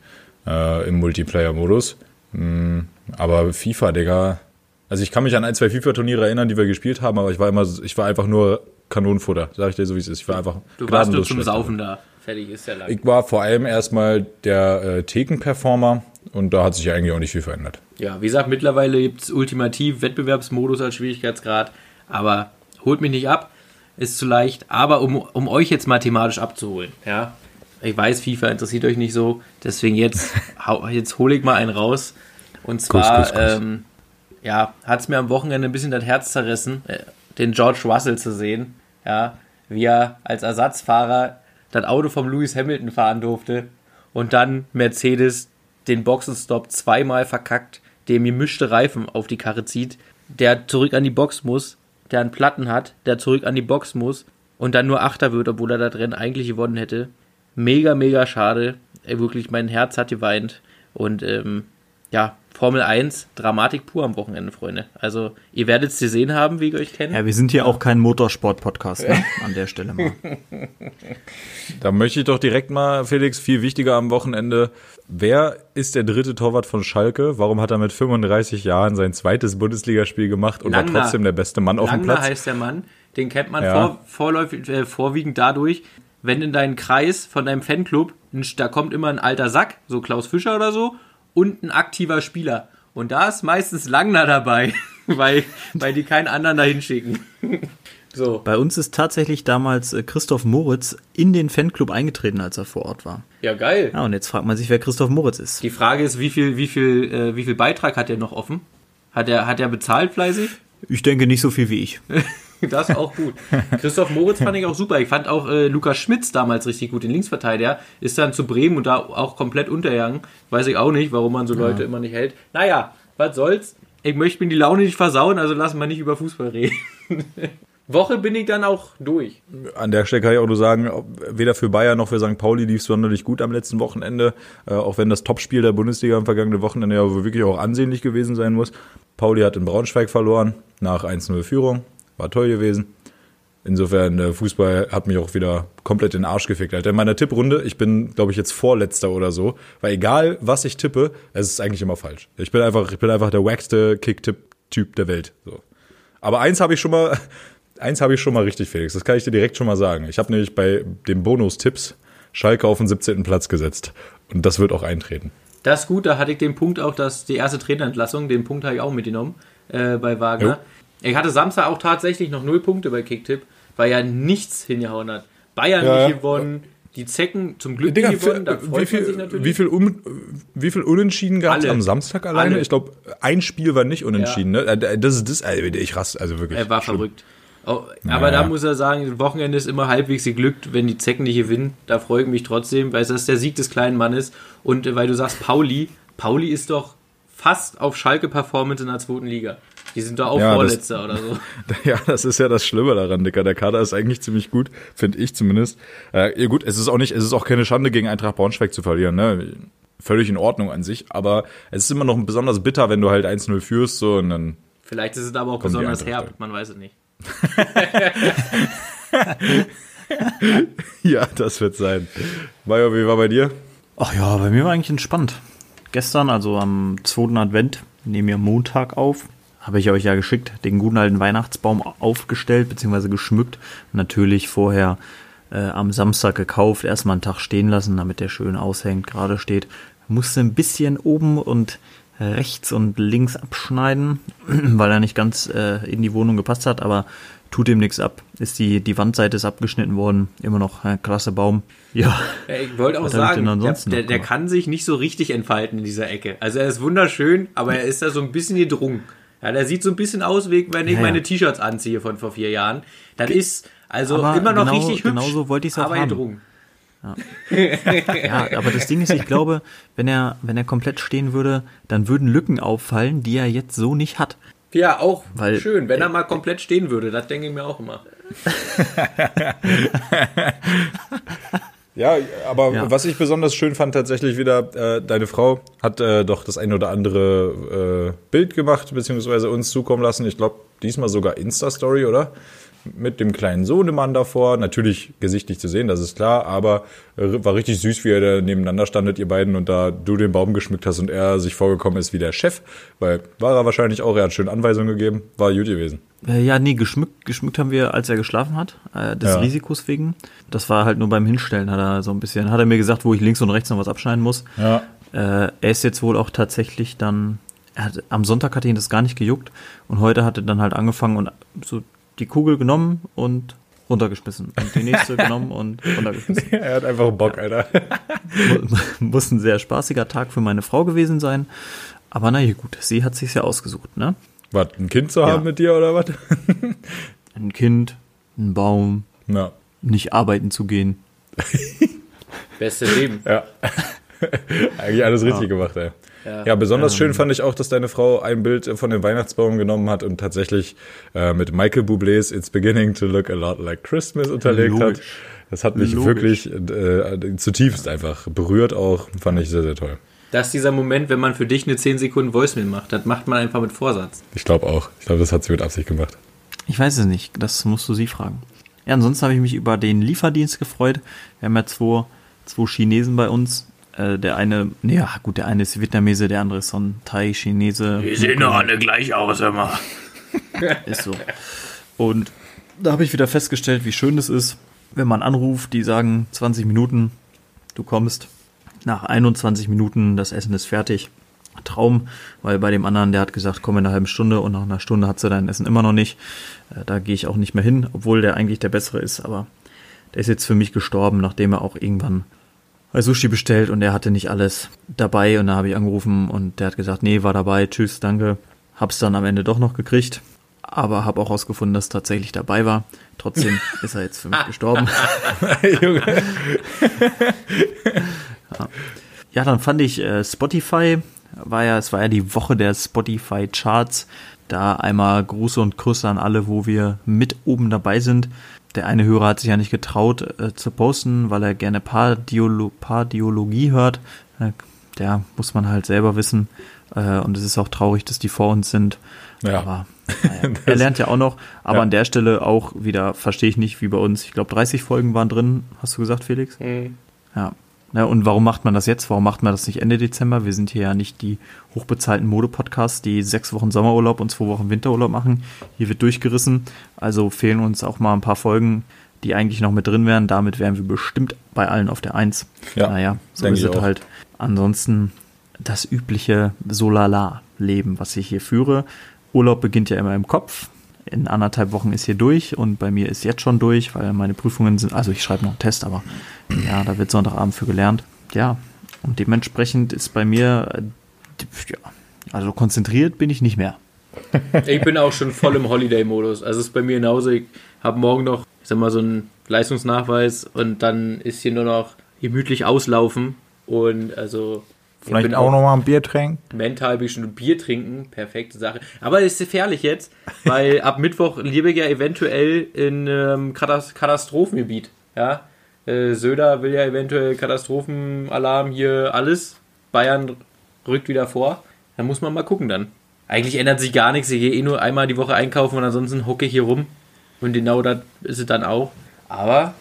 äh, im Multiplayer-Modus. Mm, aber FIFA, Digga. Also ich kann mich an ein, zwei FIFA-Turniere erinnern, die wir gespielt haben, aber ich war immer, ich war einfach nur Kanonenfutter, sag ich dir so wie es ist. Ich war einfach Du warst nur zum Saufen da. Fertig ist der Lack. Ich war vor allem erstmal der äh, Thekenperformer und da hat sich ja eigentlich auch nicht viel verändert. Ja, wie gesagt, mittlerweile gibt es ultimativ Wettbewerbsmodus als Schwierigkeitsgrad, aber holt mich nicht ab, ist zu leicht. Aber um, um euch jetzt mathematisch abzuholen, ja, ich weiß, FIFA interessiert euch nicht so, deswegen jetzt, jetzt hole ich mal einen raus. Und zwar, Kuss, kuss, kuss. Ähm, ja, hat es mir am Wochenende ein bisschen das Herz zerrissen, äh, den George Russell zu sehen, ja, wie er als Ersatzfahrer das Auto vom Lewis Hamilton fahren durfte und dann Mercedes den Boxenstopp zweimal verkackt, dem gemischte Reifen auf die Karre zieht, der zurück an die Box muss, der einen Platten hat, der zurück an die Box muss und dann nur Achter wird, obwohl er das Rennen eigentlich gewonnen hätte. Mega, mega schade. Ey, wirklich, mein Herz hat geweint. Und ähm, ja, Formel 1, Dramatik pur am Wochenende, Freunde. Also, ihr werdet es gesehen haben, wie ich euch kenne. Ja, wir sind hier auch kein Motorsport-Podcast, ne? an der Stelle mal. Da möchte ich doch direkt mal, Felix, viel wichtiger am Wochenende. Wer ist der dritte Torwart von Schalke? Warum hat er mit 35 Jahren sein zweites Bundesligaspiel gemacht und war Langner. trotzdem der beste Mann auf dem Langner Platz? heißt der Mann. Den kennt man Ja. vor, vorläufig, äh, vorwiegend dadurch, wenn in deinen Kreis von deinem Fanclub, da kommt immer ein alter Sack, so Klaus Fischer oder so, und ein aktiver Spieler. Und da ist meistens Langner dabei, weil, weil die keinen anderen dahin schicken. so. Bei uns ist tatsächlich damals äh, Christoph Moritz in den Fanclub eingetreten, als er vor Ort war. Ja, geil. Ja, und jetzt fragt man sich, wer Christoph Moritz ist. Die Frage ist, wie viel, wie viel, äh, wie viel Beitrag hat er noch offen? Hat er, hat er bezahlt fleißig? Ich denke nicht so viel wie ich. Das auch gut. Christoph Moritz fand ich auch super. Ich fand auch äh, Lukas Schmitz damals richtig gut, den Linksverteidiger. Ist dann zu Bremen und da auch komplett untergegangen. Weiß ich auch nicht, warum man so Leute immer nicht hält. Naja, was soll's. Ich möchte mir die Laune nicht versauen, also lassen wir nicht über Fußball reden. Woche bin ich dann auch durch. An der Stelle kann ich auch nur sagen, weder für Bayern noch für St. Pauli lief es sonderlich gut am letzten Wochenende. Äh, auch wenn das Topspiel der Bundesliga am vergangenen Wochenende ja wirklich auch ansehnlich gewesen sein muss. Pauli hat in Braunschweig verloren nach 1-0 Führung. War toll gewesen. Insofern, der Fußball hat mich auch wieder komplett in den Arsch gefickt. Alter. In meiner Tipprunde, ich bin, glaube ich, jetzt Vorletzter oder so, weil egal, was ich tippe, es ist eigentlich immer falsch. Ich bin einfach, ich bin einfach der wackste Kick-Tipp-Typ der Welt. So. Aber eins habe ich schon mal, eins habe ich schon mal richtig, Felix. Das kann ich dir direkt schon mal sagen. Ich habe nämlich bei den Bonus-Tipps Schalke auf den 17. Platz gesetzt. Und das wird auch eintreten. Das ist gut, da hatte ich den Punkt auch, dass die erste Trainerentlassung, den Punkt habe ich auch mitgenommen äh, bei Wagner. Ich hatte Samstag auch tatsächlich noch null Punkte bei Kicktipp, weil ja nichts hingehauen hat. Bayern Ja, nicht ja. gewonnen, die Zecken zum Glück Digga, nicht gewonnen, da wie freut sich viel, natürlich. wie, viel um, wie viel Unentschieden gab es am Samstag alleine? Alle. Ich glaube, ein Spiel war nicht unentschieden. Ne? Äh, Das ist das, ich raste, also wirklich. Er war schlimm. verrückt. Oh, aber Ja. da muss er sagen, das Wochenende ist immer halbwegs geglückt, wenn die Zecken nicht gewinnen. Da freue ich mich trotzdem, weil das der Sieg des kleinen Mannes. Und äh, weil du sagst, Pauli, Pauli ist doch fast auf Schalke-Performance in der zweiten Liga. Die sind doch auch Ja, das- Vorletzter oder so. Ja, das ist ja das Schlimme daran, Dicker. Der Kader ist eigentlich ziemlich gut, finde ich zumindest. Äh, ja gut, es ist auch nicht, es ist auch keine Schande, gegen Eintracht Braunschweig zu verlieren, ne? Völlig in Ordnung an sich, aber es ist immer noch besonders bitter, wenn du halt 1-0 führst, so, und dann, Vielleicht ist es aber auch besonders herb, halt. man weiß es nicht. ja, das wird sein. Mario, wie war bei dir? Ach ja, bei mir war eigentlich entspannt. Gestern, also am 2. Advent, nehmen wir Montag auf, habe ich euch ja geschickt, den guten alten Weihnachtsbaum aufgestellt bzw. geschmückt. Natürlich vorher äh, am Samstag gekauft, erstmal einen Tag stehen lassen, damit der schön aushängt, gerade steht. Musste ein bisschen oben und rechts und links abschneiden, weil er nicht ganz äh, in die Wohnung gepasst hat, aber tut ihm nichts ab. Ist die, die Wandseite ist abgeschnitten worden, immer noch ein klasse Baum. Ja. Ich wollte auch sagen, der, der, der kann sich nicht so richtig entfalten in dieser Ecke. Also er ist wunderschön, aber er ist da so ein bisschen gedrungen. Ja, der sieht so ein bisschen aus, wie wenn ich Ja, ja. meine T-Shirts anziehe von vor vier Jahren. Das ist also Aber immer noch genau- richtig hübsch. genau so wollte ich's auch aber haben. gedrungen. Ja, aber das Ding ist, ich glaube, wenn er, wenn er komplett stehen würde, dann würden Lücken auffallen, die er jetzt so nicht hat. Ja, auch Weil- schön, wenn er mal komplett stehen würde. Das denke ich mir auch immer. Ja, aber Ja. was ich besonders schön fand tatsächlich wieder, äh, deine Frau hat äh, doch das ein oder andere äh, Bild gemacht, beziehungsweise uns zukommen lassen. Ich glaube, diesmal sogar Insta-Story, oder? mit dem kleinen Sohnemann davor. Natürlich Gesicht nicht zu sehen, das ist klar, aber äh, war richtig süß, wie ihr da nebeneinander standet, ihr beiden, und da du den Baum geschmückt hast und er sich vorgekommen ist wie der Chef, weil war er wahrscheinlich auch, er hat schön Anweisungen gegeben, war gut gewesen. Äh, ja, nee, geschmückt, geschmückt haben wir, als er geschlafen hat, äh, des Ja. Risikos wegen. Das war halt nur beim Hinstellen, hat er so ein bisschen, hat er mir gesagt, wo ich links und rechts noch was abschneiden muss. Ja. Äh, er ist jetzt wohl auch tatsächlich dann, er hat, am Sonntag hat ihn das gar nicht gejuckt und heute hat er dann halt angefangen und so die Kugel genommen und runtergeschmissen und die nächste genommen und runtergeschmissen. er hat einfach Bock, Alter. Mu- Muss ein sehr spaßiger Tag für meine Frau gewesen sein, aber na ja, gut, sie hat sich's ja ausgesucht, ne? Was, ein Kind zu haben Ja. mit dir oder was? Ein Kind, ein Baum, Ja. nicht arbeiten zu gehen. Beste Leben. Ja. Eigentlich alles richtig gemacht, ey. Ja. Ja, besonders schön fand ich auch, dass deine Frau ein Bild von dem Weihnachtsbaum genommen hat und tatsächlich äh, mit Michael Bublé's It's Beginning to Look a Lot Like Christmas unterlegt hat. Logisch. Das hat mich Logisch. wirklich äh, zutiefst einfach berührt auch. Fand ich sehr, sehr toll. Das ist dieser Moment, wenn man für dich eine 10 Sekunden Voicemail macht. Das macht man einfach mit Vorsatz. Ich glaube auch. Ich glaube, das hat sie mit Absicht gemacht. Ich weiß es nicht, das musst du sie fragen. Ja, ansonsten habe ich mich über den Lieferdienst gefreut. Wir haben ja zwei, zwei Chinesen bei uns. Äh, der eine, nee, ja gut, der eine ist Vietnamese, der andere ist so ein Thai-Chinese. sehen doch alle gleich aus, immer. Ist so. Und da habe ich wieder festgestellt, wie schön es ist, wenn man anruft, die sagen 20 Minuten, du kommst. Nach 21 Minuten, das Essen ist fertig. Traum, weil bei dem anderen, der hat gesagt, komm in einer halben Stunde und nach einer Stunde hat sie dein Essen immer noch nicht. Äh, Da gehe ich auch nicht mehr hin, obwohl der eigentlich der bessere ist, aber der ist jetzt für mich gestorben, nachdem er auch irgendwann bei Sushi bestellt und er hatte nicht alles dabei und da habe ich angerufen und der hat gesagt, nee, war dabei, tschüss, danke. Hab's dann am Ende doch noch gekriegt, aber habe auch herausgefunden, dass es tatsächlich dabei war. Trotzdem ist er jetzt für mich gestorben. Ja, dann fand ich äh, Spotify, war ja, es war ja die Woche der Spotify Charts. Da einmal Gruße und Grüße an alle, wo wir mit oben dabei sind. Der eine Hörer hat sich ja nicht getraut äh, zu posten, weil er gerne Pardiolo Pardiologie hört. Äh, der muss man halt selber wissen. Äh, und es ist auch traurig, dass die vor uns sind. Ja. Aber naja, er lernt ja auch noch. Aber Ja. an der Stelle auch wieder, verstehe ich nicht, wie bei uns. Ich glaube, 30 Folgen waren drin, hast du gesagt, Felix? Ja. Ja, und warum macht man das jetzt? Warum macht man das nicht Ende Dezember? Wir sind hier ja nicht die hochbezahlten Modepodcasts, die sechs Wochen Sommerurlaub und zwei Wochen Winterurlaub machen. Hier wird durchgerissen. Also fehlen uns auch mal ein paar Folgen, die eigentlich noch mit drin wären. Damit wären wir bestimmt bei allen auf der Eins. Ja, naja, so ist es halt. Ansonsten das übliche Solala-Leben, was ich hier führe. Urlaub beginnt ja immer im Kopf. In anderthalb Wochen ist hier durch und bei mir ist jetzt schon durch, weil meine Prüfungen sind, also ich schreibe noch einen Test, aber ja, da wird Sonntagabend für gelernt. Ja, und dementsprechend ist bei mir, äh, ja, also konzentriert bin ich nicht mehr. Ich bin auch schon voll im Holiday-Modus. Also es ist bei mir genauso. Ich habe morgen noch, ich sag mal, so einen Leistungsnachweis und dann ist hier nur noch gemütlich auslaufen. Und also. Ich bin mal ein Bier trinken. mental bin ich schon ein Bier trinken, perfekte Sache. Aber es ist gefährlich jetzt, weil ab Mittwoch lebe ich ja eventuell in ähm, Katas Katastrophengebiet. Ja, äh, Söder will ja eventuell Katastrophenalarm hier alles. Bayern rückt wieder vor. Da muss man mal gucken dann. Eigentlich ändert sich gar nichts. Ich gehe eh nur einmal die Woche einkaufen und ansonsten hocke ich hier rum. Und genau das ist es dann auch. Aber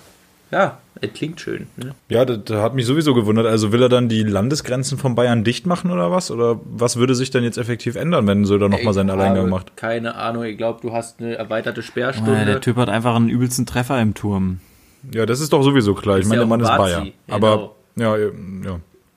ja, es klingt schön. Ne? Ja, das, das hat mich sowieso gewundert. Also will er dann die Landesgrenzen von Bayern dicht machen oder was? Oder was würde sich denn jetzt effektiv ändern, wenn Söder nochmal seinen Ich Alleingang habe macht? Keine Ahnung. Ich glaube, du hast eine erweiterte Sperrstunde. der Typ hat einfach einen übelsten Treffer im Turm. Ja, das ist doch sowieso klar. Ich meine, ja der Mann ist auch Bayer. Bazi, Aber ja, ja,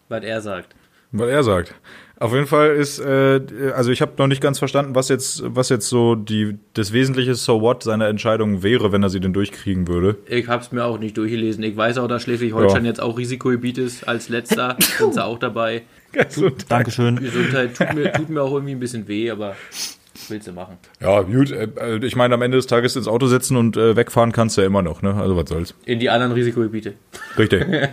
was er sagt. was er sagt. Auf jeden Fall ist, äh, also ich habe noch nicht ganz verstanden, was jetzt, was jetzt so die das wesentliche So What seiner Entscheidung wäre, wenn er sie denn durchkriegen würde. Ich habe es mir auch nicht durchgelesen. Ich weiß auch, dass Schleswig-Holstein Ja. jetzt auch Risikogebiet ist. Als letzter sind sie auch dabei. Dankeschön. Gesundheit tut mir, tut mir auch irgendwie ein bisschen weh, aber willst du machen. Ja, gut. Äh, ich meine, am Ende des Tages ins Auto setzen und äh, wegfahren kannst du ja immer noch, ne? Also was soll's. In die anderen Risikogebiete. Richtig.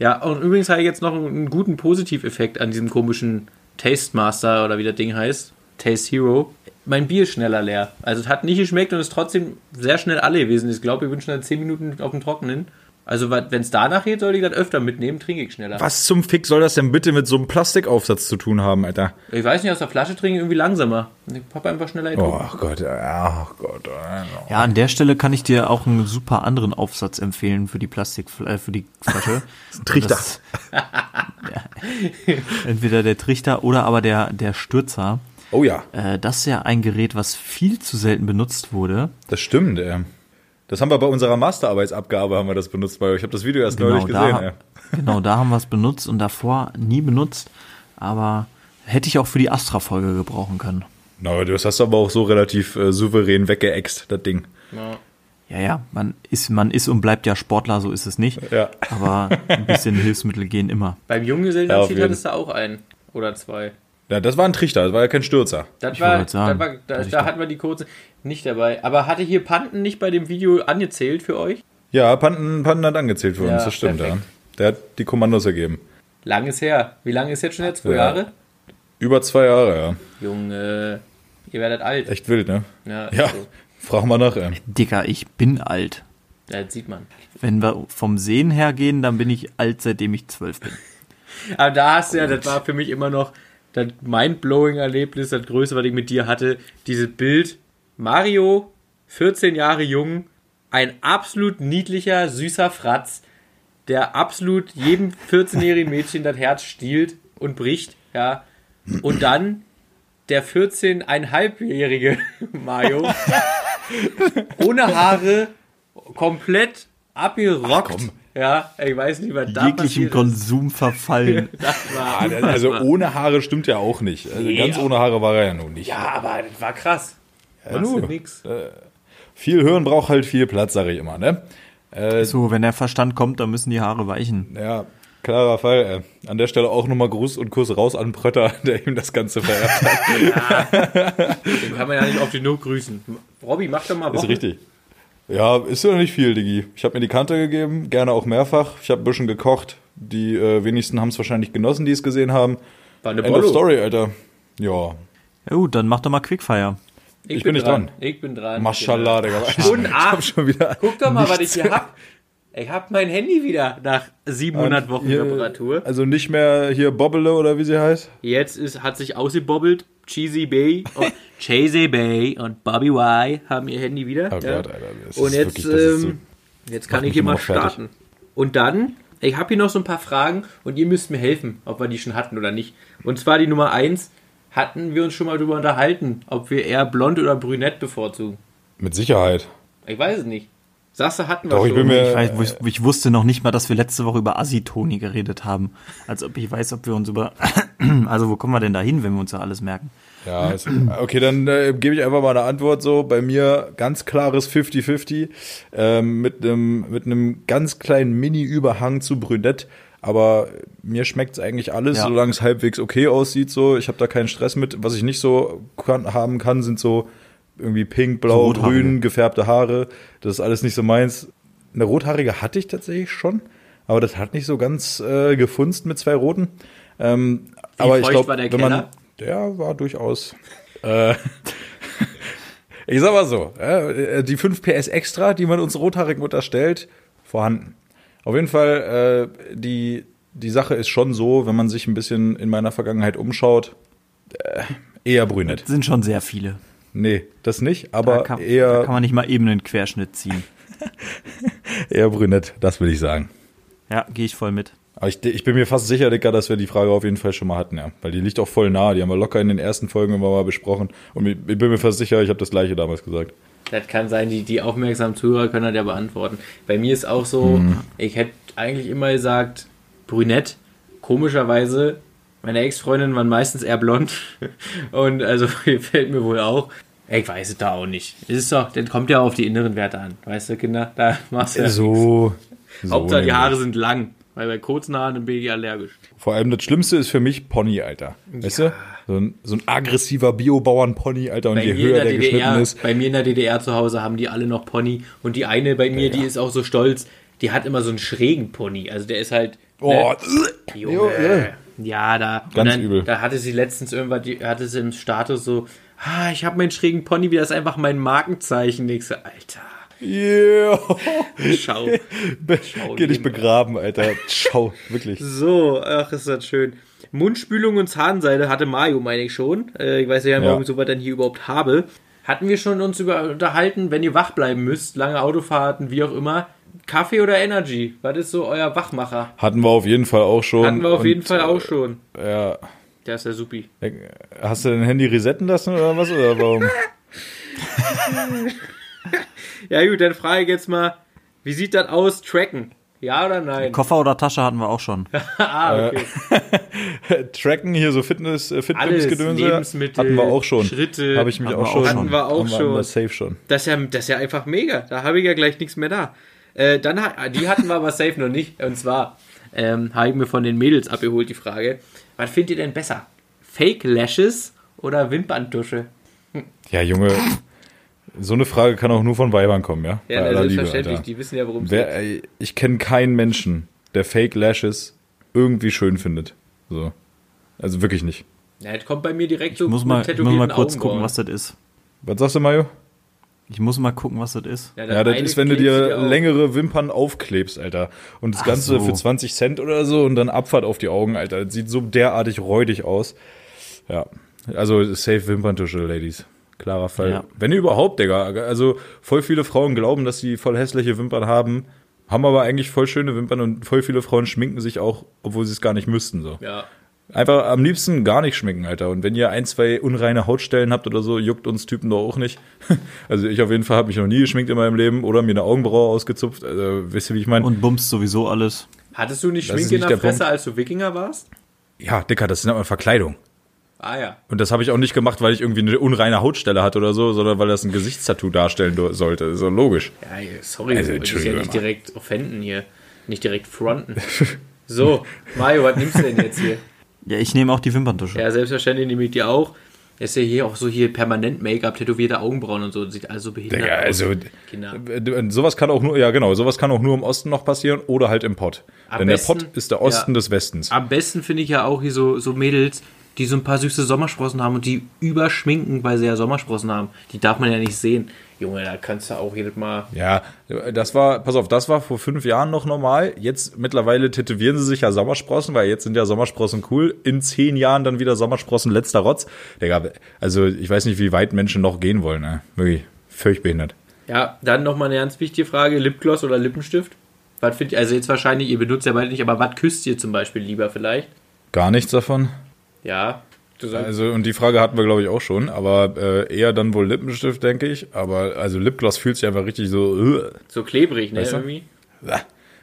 Ja, und übrigens habe ich jetzt noch einen, einen guten Positiveffekt an diesem komischen Taste Master oder wie das Ding heißt. Taste Hero. Mein Bier ist schneller leer. Also es hat nicht geschmeckt und ist trotzdem sehr schnell alle gewesen. Ich glaube, wir wünschen dann 10 Minuten auf dem Trockenen. Also wenn es danach geht, soll ich das öfter mitnehmen, trinke ich schneller. Was zum Fick soll das denn bitte mit so einem Plastikaufsatz zu tun haben, Alter? Ich weiß nicht, aus der Flasche trinken irgendwie langsamer. Ich hab einfach schneller getrunken. Oh Gott, ja, oh Gott. Ja, an der Stelle kann ich dir auch einen super anderen Aufsatz empfehlen für die Plastik, äh, für die Flasche. Trichter. Das, ja, entweder der Trichter oder aber der, der Stürzer. Oh ja. Äh, das ist ja ein Gerät, was viel zu selten benutzt wurde. Das stimmt, ey. Das haben wir bei unserer Masterarbeitsabgabe haben wir das benutzt, weil ich habe das Video erst Genau neulich gesehen. da, ey. genau, da haben wir es benutzt und davor nie benutzt. Aber hätte ich auch für die Astra-Folge gebrauchen können. Na, das hast du aber auch so relativ äh, souverän weggeext, das Ding. Ja. Ja, ja, man ist, man ist und bleibt ja Sportler, so ist es nicht. Ja. Aber ein bisschen Hilfsmittel gehen immer. Beim Ja, Junggesellenabschied jeden. hattest du auch einen. Oder zwei. Ja, das war ein Trichter, das war ja kein Stürzer. Das Ich war, das war, da, da hatten wir die kurze nicht dabei. Aber hatte hier Panten nicht bei dem Video angezählt für euch? Ja, Panten, Panten hat angezählt für Ja, uns, das stimmt, perfekt. ja. Der hat die Kommandos ergeben. Lang ist her. Wie lange ist jetzt schon jetzt? Zwei Ja. Jahre? Über zwei Jahre, ja. Junge, ihr werdet alt. Echt wild, ne? Ja, Ja, so. frag mal nach, ey. Dicker, ich bin alt. Ja, das sieht man. Wenn wir vom Sehen her gehen, dann bin ich alt, seitdem ich zwölf bin. Aber da hast du ja, das war für mich immer noch das mindblowing Erlebnis, das größte, was ich mit dir hatte. Dieses Bild, Mario, 14 Jahre jung, ein absolut niedlicher, süßer Fratz, der absolut jedem 14-jährigen Mädchen das Herz stiehlt und bricht, ja. Und dann der 14,5-jährige Mario, ohne Haare, komplett abgerockt. komm. Ja, ich weiß nicht, was da Jeglichem ist. Konsum verfallen. Das war Ah, Also ohne Haare stimmt ja auch nicht. Also Nee, ganz ohne Haare war er ja nun nicht. Ja, aber das war krass. Ja, du nix. Viel Hören braucht halt viel Platz, sage ich immer, ne? Äh, so, wenn der Verstand kommt, dann müssen die Haare weichen. ja, klarer Fall. Äh. An der Stelle auch nochmal Gruß und Kuss raus an Prötter, der ihm das Ganze vererbt hat. Den kann man ja nicht oft genug grüßen. Robby, mach doch mal Ist Woche. richtig. Ja, ist ja nicht viel, Diggi. Ich habe mir die Kante gegeben, gerne auch mehrfach. Ich habe ein bisschen gekocht. Die äh, wenigsten haben es wahrscheinlich genossen, die es gesehen haben. War eine End of Bollo. Story, Alter. Ja, Ja gut, dann mach doch mal Quickfire. Ich bin nicht dran. Ich bin dran. Maschallah, Digga. Stunden Ich hab ab. schon wieder Guck doch mal, was ich hier hab. Ich hab mein Handy wieder nach 700 Wochen Hier, Reparatur. Also nicht mehr hier Bobbele oder wie sie heißt. Jetzt ist, hat sich ausgebobbelt. Cheesy Bay und Cheesy Bay und Bobby Y haben ihr Handy wieder. Oh ja. Gott, Alter. Und jetzt, wirklich, ist so- ähm, jetzt kann ich hier mal fertig. starten. Und dann, ich habe hier noch so ein paar Fragen und ihr müsst mir helfen, ob wir die schon hatten oder nicht. Und zwar die Nummer eins hatten wir uns schon mal darüber unterhalten, ob wir eher blond oder brünett bevorzugen. Mit Sicherheit. Ich weiß es nicht. Du, hatten wir Doch, ich schon. bin mir- Ich, weiß, ich, ich wusste noch nicht mal, dass wir letzte Woche über Assi-Toni geredet haben. Als ob ich weiß, ob wir uns über. Also, wo kommen wir denn da hin, wenn wir uns ja alles merken? Ja, ist, okay, dann äh, gebe ich einfach mal eine Antwort so. Bei mir ganz klares 50-50 ähm, mit einem mit einem ganz kleinen Mini-Überhang zu Brünett. Aber mir schmeckt's eigentlich alles, Ja. solange es halbwegs okay aussieht. So, ich habe da keinen Stress mit. Was ich nicht so kann, haben kann, sind so irgendwie pink, blau, So grün, gefärbte Haare. Das ist alles nicht so meins. Eine rothaarige hatte ich tatsächlich schon, aber das hat nicht so ganz äh, gefunzt mit zwei roten. Ähm, aber ich glaube, wenn man Keller? der war durchaus. Äh, ich sag mal so, äh, die 5 PS extra, die man uns Rothaarigen unterstellt, vorhanden. Auf jeden Fall, äh, die, die Sache ist schon so, wenn man sich ein bisschen in meiner Vergangenheit umschaut, äh, eher brünett. Sind schon sehr viele. Nee, das nicht, Da aber kann, da eher, kann man nicht mal eben einen Querschnitt ziehen. eher brünett, das will ich sagen. Ja, gehe ich voll mit. Aber ich, ich bin mir fast sicher, Dicker, dass wir die Frage auf jeden Fall schon mal hatten, ja. Weil die liegt auch voll nah. Die haben wir locker in den ersten Folgen immer mal besprochen. Und ich ich bin mir fast sicher, ich habe das gleiche damals gesagt. Das kann sein, die, die aufmerksamen Zuhörer können das ja beantworten. Bei mir ist auch so, Mhm. ich hätte eigentlich immer gesagt, brünett. Komischerweise, meine Ex-Freundinnen waren meistens eher blond. Und also gefällt mir wohl auch. Ich weiß es da auch nicht. Es ist doch, dann kommt ja auf die inneren Werte an. Weißt du, Kinder? Da machst du ja. So. so Hauptsache die. Haare sind lang. Weil bei kurzen Haaren bin ich allergisch. Vor allem das Schlimmste ist für mich Pony, Alter. Weißt du? So ein, so ein aggressiver Biobauern-Pony, Alter. Und Bei je höher der der geschnitten DDR, ist. bei mir in der DDR zu Hause haben die alle noch Pony. Und die eine bei mir, die ist auch so stolz, die hat immer so einen schrägen Pony. Also der ist halt. Oh, ne, Junge. Ja, da. Ganz dann, übel. Da hatte sie letztens irgendwann, die hatte sie im Status so, ah, ich habe meinen schrägen Pony, wie das ist einfach mein Markenzeichen. Ich so, Alter. Yeah. Schau. Schau, Geh dich begraben, Alter. Ciao, wirklich. So, ach, ist das schön. Mundspülung und Zahnseide hatte Mario, meine ich schon. Äh, ich weiß ja, warum Ja. ich sowas dann hier überhaupt habe. Hatten wir schon uns über unterhalten, wenn ihr wach bleiben müsst, lange Autofahrten, wie auch immer. Kaffee oder Energy? Was ist so euer Wachmacher? Hatten wir auf jeden Fall auch schon. Hatten wir auf Und, jeden Fall auch schon. äh, Ja. Der ist ja supi. Hast du dein Handy resetten lassen oder was? Oder warum? Ja gut, dann frage ich jetzt mal, wie sieht das aus, tracken? Ja oder nein? Koffer oder Tasche hatten wir auch schon. ah, okay. Tracken hier so Fitness, äh, Fitness-Gedönse hatten wir auch schon. Schritte. Habe ich mich Hatten auch wir auch schon. schon. Hatten wir auch schon. wir safe schon. Das ist ja, das ist ja einfach mega. Da habe ich ja gleich nichts mehr da. Äh, dann, die hatten wir aber safe noch nicht. Und zwar ähm, habe ich mir von den Mädels abgeholt die Frage, was findet ihr denn besser? Fake Lashes oder Wimperntusche? Ja, Junge, so eine Frage kann auch nur von Weibern kommen, ja? Ja, Liebe, selbstverständlich. Alter. die wissen ja, worum es geht. ich kenne keinen Menschen, der Fake Lashes irgendwie schön findet. So. Also wirklich nicht. Ja, das kommt bei mir direkt so Ich muss mal, ich muss mal kurz Augenbrauen. gucken, was das ist. Was sagst du, Mario? Ich muss mal gucken, was das ist. das Ja, das eine ist, wenn du dir längere Wimpern aufklebst, Alter. Und das Ach Ganze so. für 20 Cent oder so und dann Abfahrt auf die Augen, Alter. Das sieht so derartig räudig aus. Ja. Also safe Wimperntusche, Ladies. Klarer Fall. Ja. Wenn überhaupt, Digga. Also voll viele Frauen glauben, dass sie voll hässliche Wimpern haben, haben aber eigentlich voll schöne Wimpern und voll viele Frauen schminken sich auch, obwohl sie es gar nicht müssten, so. Ja. Einfach am liebsten gar nicht schminken, Alter. Und wenn ihr ein, zwei unreine Hautstellen habt oder so, juckt uns Typen doch auch nicht. Also ich auf jeden Fall habe mich noch nie geschminkt in meinem Leben oder mir eine Augenbraue ausgezupft. Also wisst ihr, wie ich meine? Und bummst sowieso alles. Hattest du nicht Schminke in der der Fresse, Punkt. als du Wikinger warst? Ja, Dicker, das ist nennt man Verkleidung. Ah ja. Und das habe ich auch nicht gemacht, weil ich irgendwie eine unreine Hautstelle hatte oder so, sondern weil das ein Gesichtstattoo darstellen sollte. Ist doch logisch. Ja, sorry, Also, ich will ja nicht direkt offenden hier. Nicht direkt fronten. So, Mario, was nimmst du denn jetzt hier? Ja, ich nehme auch die Wimperntusche. Ja, selbstverständlich nehme ich die auch. Ist ja hier auch so hier permanent Make-up, tätowierte Augenbrauen und so. Sieht also behindert Digga, aus. also Kinder. sowas kann auch nur, ja genau, sowas kann auch nur im Osten noch passieren oder halt im Pott. Am Denn besten- der Pott ist der Osten ja. des Westens. Am besten finde ich ja auch hier so, so Mädels, die so ein paar süße Sommersprossen haben und die überschminken, weil sie ja Sommersprossen haben. Die darf man ja nicht sehen. Junge, da kannst du auch jedes Mal. Ja, das war, pass auf, das war vor fünf Jahren noch normal. Jetzt mittlerweile tätowieren sie sich ja Sommersprossen, weil jetzt sind ja Sommersprossen cool. In zehn Jahren dann wieder Sommersprossen, letzter Rotz. Digga, also ich weiß nicht, wie weit Menschen noch gehen wollen, ne? Wirklich, völlig behindert. Ja, dann nochmal eine ganz wichtige Frage: Lipgloss oder Lippenstift? Was findet ihr, also jetzt wahrscheinlich, ihr benutzt ja beide nicht, aber was küsst ihr zum Beispiel lieber vielleicht? Gar nichts davon. Ja. Also, und die Frage hatten wir, glaube ich, auch schon, aber äh, eher dann wohl Lippenstift, denke ich. Aber also Lipgloss fühlt sich einfach richtig so. Uh. so klebrig, ne, Weißt du? irgendwie.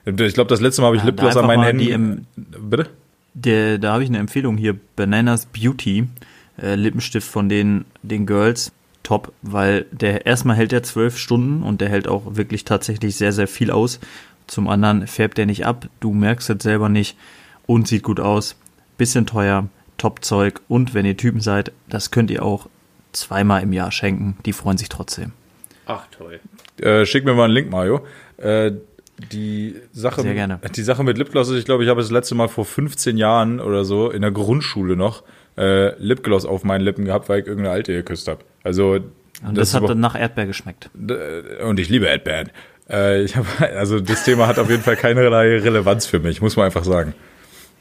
Ich glaube, das letzte Mal habe ich Ja, Lipgloss an meinen Händen. die Bitte? Der, da habe ich eine Empfehlung hier. Bananas Beauty. Äh, Lippenstift von den, den Girls. Top, weil der erstmal hält er zwölf Stunden und der hält auch wirklich tatsächlich sehr, sehr viel aus. Zum anderen färbt er nicht ab, du merkst es selber nicht und sieht gut aus. Bisschen teuer, Top-Zeug und wenn ihr Typen seid, das könnt ihr auch zweimal im Jahr schenken. Die freuen sich trotzdem. Ach, toll. Äh, schick mir mal einen Link, Mario. Äh, die Sache, Sehr gerne. die Sache mit Lipgloss ist, ich glaube, ich habe das letzte Mal vor 15 Jahren oder so in der Grundschule noch äh, Lipgloss auf meinen Lippen gehabt, weil ich irgendeine Alte geküsst habe. Also Und das, ist hat dann nach Erdbeer geschmeckt. äh, und ich liebe Erdbeeren. Äh, ich hab, also das Thema hat auf jeden Fall keinerlei Relevanz für mich, muss man einfach sagen.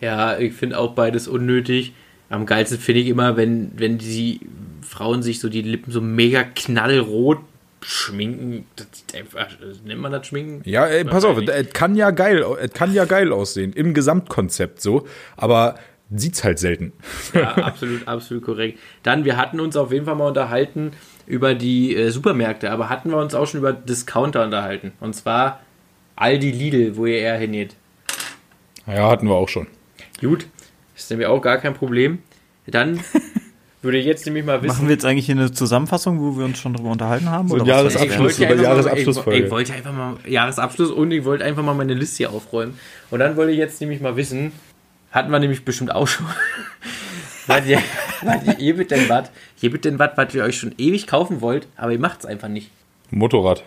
Ja, ich finde auch beides unnötig. Am geilsten finde ich immer, wenn, wenn die Frauen sich so die Lippen so mega knallrot schminken. Das sieht einfach, nennt man das Schminken? Ja, ey, pass auf, es kann ja geil, es kann ja geil aussehen im Gesamtkonzept so, aber sieht's halt selten. Ja, absolut, absolut korrekt. Dann, wir hatten uns auf jeden Fall mal unterhalten über die äh, Supermärkte, aber hatten wir uns auch schon über Discounter unterhalten. Und zwar Aldi Lidl, wo ihr eher hingeht. Ja, hatten wir auch schon. Gut, ist nämlich auch gar kein Problem. Dann würde ich jetzt nämlich mal wissen. Machen wir jetzt eigentlich hier eine Zusammenfassung, wo wir uns schon drüber unterhalten haben? So oder Jahresabschluss. das ich wollte ja einfach mal, ich, ich wollte einfach mal Jahresabschluss und ich wollte einfach mal meine Liste hier aufräumen. Und dann wollte ich jetzt nämlich mal wissen, hatten wir nämlich bestimmt auch schon. was ihr, was ihr, ihr denn was? Ihr bitte denn was, was ihr euch schon ewig kaufen wollt, aber ihr macht es einfach nicht. Motorrad.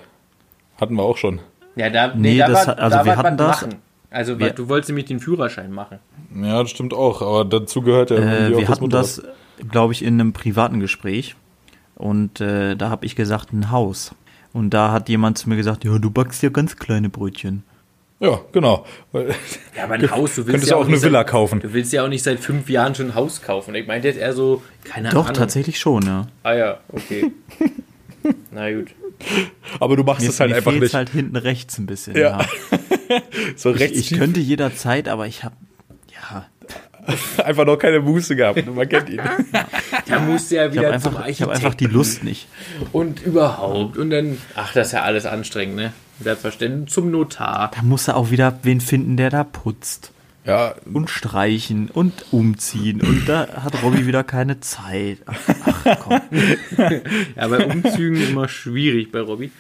Hatten wir auch schon. Ja, da, Nee, da das war- hat- also da wir hatten das- Machen. Also, Wir- du wolltest nämlich den Führerschein machen. Ja, das stimmt auch, aber dazu gehört ja Äh, irgendwie auch wir hatten Motorrad. das, glaube ich, in einem privaten Gespräch. Und äh, da habe ich gesagt, ein Haus. Und da hat jemand zu mir gesagt, ja, du backst ja ganz kleine Brötchen. Ja, genau. Ja, aber ein Haus, du willst Könntest ja du auch eine Villa seit, kaufen. Du willst ja auch nicht seit fünf Jahren schon ein Haus kaufen. Ich meinte jetzt eher so, keine Doch, Ahnung. tatsächlich schon, ja. Ah ja, okay. Na gut. Aber du machst es halt mir einfach nicht. halt hinten rechts ein bisschen. Ja. Ja. so Ich, rechts ich könnte jederzeit, aber ich habe ja, einfach noch keine Muße gehabt. Man kennt ihn. Da musst du ja ich wieder habe zum einfach, ich hab einfach die Lust nicht. Und überhaupt. Und dann, ach, das ist ja alles anstrengend, ne? Selbstverständlich zum Notar. Da muss er auch wieder wen finden, der da putzt Ja, und streichen und umziehen. Und da hat Robby wieder keine Zeit. Ach, ach komm. Ja, bei Umzügen immer schwierig bei Robby.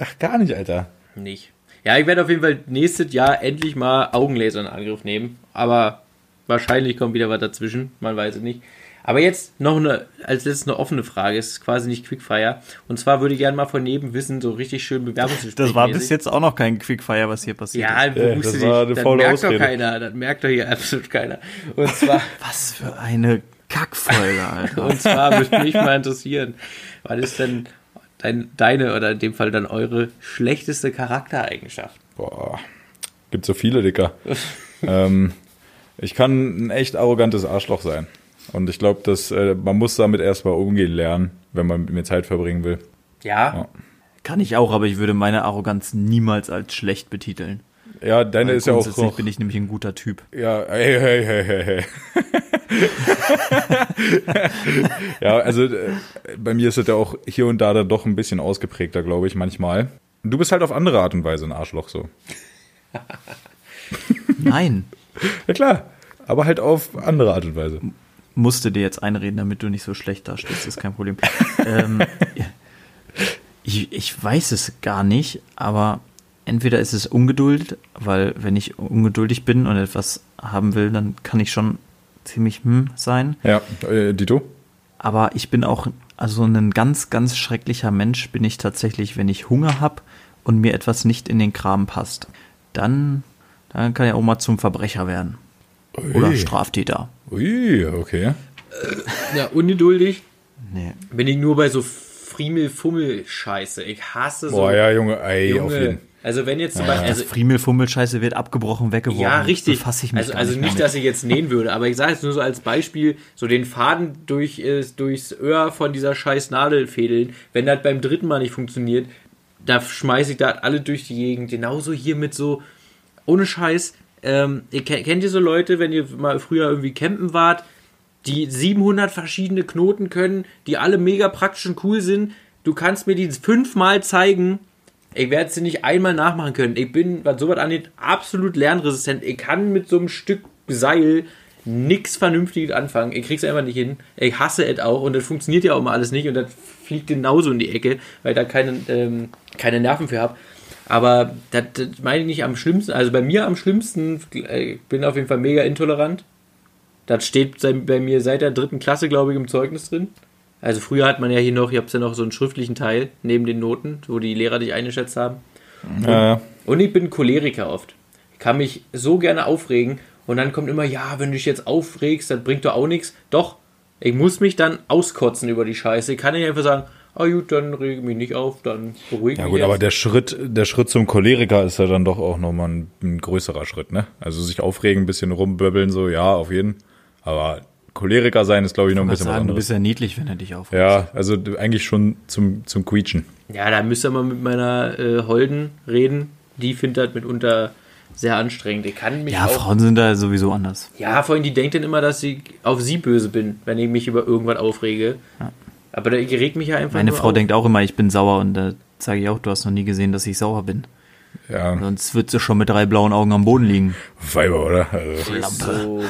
ach, gar nicht, Alter. Nicht. Ja, ich werde auf jeden Fall nächstes Jahr endlich mal Augenlaser in Angriff nehmen. Aber wahrscheinlich kommt wieder was dazwischen. Man weiß es nicht. Aber jetzt noch eine, als letztes eine offene Frage. Es ist quasi nicht Quickfire. Und zwar würde ich gerne mal von neben wissen, so richtig schön Bewerbungsgespräch. Das war bis jetzt auch noch kein Quickfire, was hier passiert Ja, ist. Ja, bewusst das dich. war eine Das faule merkt doch Ausrede. keiner. Das merkt doch hier absolut keiner. Und zwar, Was für eine Kackfolge, Alter. und zwar würde mich mal interessieren, was ist denn dein, deine oder in dem Fall dann eure schlechteste Charaktereigenschaft? Boah, gibt so viele, Dicker. ähm, ich kann ein echt arrogantes Arschloch sein. Und ich glaube, dass äh, man muss damit erstmal umgehen lernen, wenn man mit mir Zeit verbringen will. Ja, Ja. Kann ich auch, aber ich würde meine Arroganz niemals als schlecht betiteln. Ja, deine Weil ist ja auch grundsätzlich bin ich nämlich ein guter Typ. Ja, hey, hey, hey, hey, hey. ja, also äh, bei mir ist es ja auch hier und da dann doch ein bisschen ausgeprägter, glaube ich, manchmal. Und du bist halt auf andere Art und Weise ein Arschloch so. Nein, Ja klar, aber halt auf andere Art und Weise. musste dir jetzt einreden, damit du nicht so schlecht dastehst, ist kein Problem. ähm, ich, ich weiß es gar nicht, aber entweder ist es Ungeduld, weil wenn ich ungeduldig bin und etwas haben will, dann kann ich schon ziemlich hm sein. Ja, äh, Dito? Aber ich bin auch, also ein ganz, ganz schrecklicher Mensch bin ich tatsächlich, wenn ich Hunger habe und mir etwas nicht in den Kram passt. Dann, dann kann ich auch mal zum Verbrecher werden. Oder Ui. Straftäter. Ui, okay. ja ungeduldig Nee. bin ich nur bei so Friemel-Fummel-Scheiße. Ich hasse so. Boah, ja, Junge, ey, auf Junge. jeden Also wenn jetzt zum Beispiel, Also Friemelfummelscheiße wird abgebrochen, weggeworfen. ja, richtig. Befasse ich mich also also nicht, mehr dass ich jetzt nähen würde, aber ich sage jetzt nur so als Beispiel, so den Faden durch, durchs Öhr von dieser scheiß Nadel fädeln, wenn das beim dritten Mal nicht funktioniert, da schmeiße ich da alle durch die Gegend. Genauso hier mit so, ohne Scheiß, ähm, ihr kennt, kennt ihr so Leute, wenn ihr mal früher irgendwie campen wart, die 700 verschiedene Knoten können, die alle mega praktisch und cool sind. Du kannst mir die fünfmal zeigen. Ich werde sie nicht einmal nachmachen können. Ich bin, was sowas angeht, absolut lernresistent. Ich kann mit so einem Stück Seil nix Vernünftiges anfangen. Ich krieg's einfach nicht hin. Ich hasse es auch und das funktioniert ja auch mal alles nicht und das fliegt genauso in die Ecke, weil ich da keine, ähm, keine Nerven für habe. Aber das, das meine ich nicht am schlimmsten. Also bei mir am schlimmsten, äh, ich bin auf jeden Fall mega intolerant. Das steht bei mir seit der dritten Klasse, glaube ich, im Zeugnis drin. Also früher hat man ja hier noch, ihr habt ja noch so einen schriftlichen Teil neben den Noten, wo die Lehrer dich eingeschätzt haben. Äh, Und ich bin Choleriker oft. Ich kann mich so gerne aufregen und dann kommt immer, ja, wenn du dich jetzt aufregst, das bringt doch auch nichts. Doch, ich muss mich dann auskotzen über die Scheiße. Ich kann nicht einfach sagen, ah gut, dann rege mich nicht auf, dann beruhige ja mich gut, jetzt. aber der Schritt, der Schritt zum Choleriker ist ja dann doch auch nochmal ein, ein größerer Schritt, ne? Also sich aufregen, ein bisschen rumböbbeln, so, ja, auf jeden. Aber Choleriker sein ist, glaube ich, noch ein bisschen was sagen, du anderes. bist ja niedlich, wenn er dich aufregt. Ja, also eigentlich schon zum, zum Quietschen. Ja, da müsst ihr mal mit meiner äh, Holden reden. Die findet das mitunter sehr anstrengend. Ich kann mich Ja, auch Frauen sind da sowieso anders. Ja, vor allem die denkt dann immer, dass ich auf sie böse bin, wenn ich mich über irgendwas aufrege. Aber da regt mich ja einfach Meine nur Frau auf. denkt auch immer, ich bin sauer und da sage ich auch, du hast noch nie gesehen, dass ich sauer bin. Ja, Sonst wird sie schon mit drei blauen Augen am Boden liegen. Weiber, oder? Also, ist so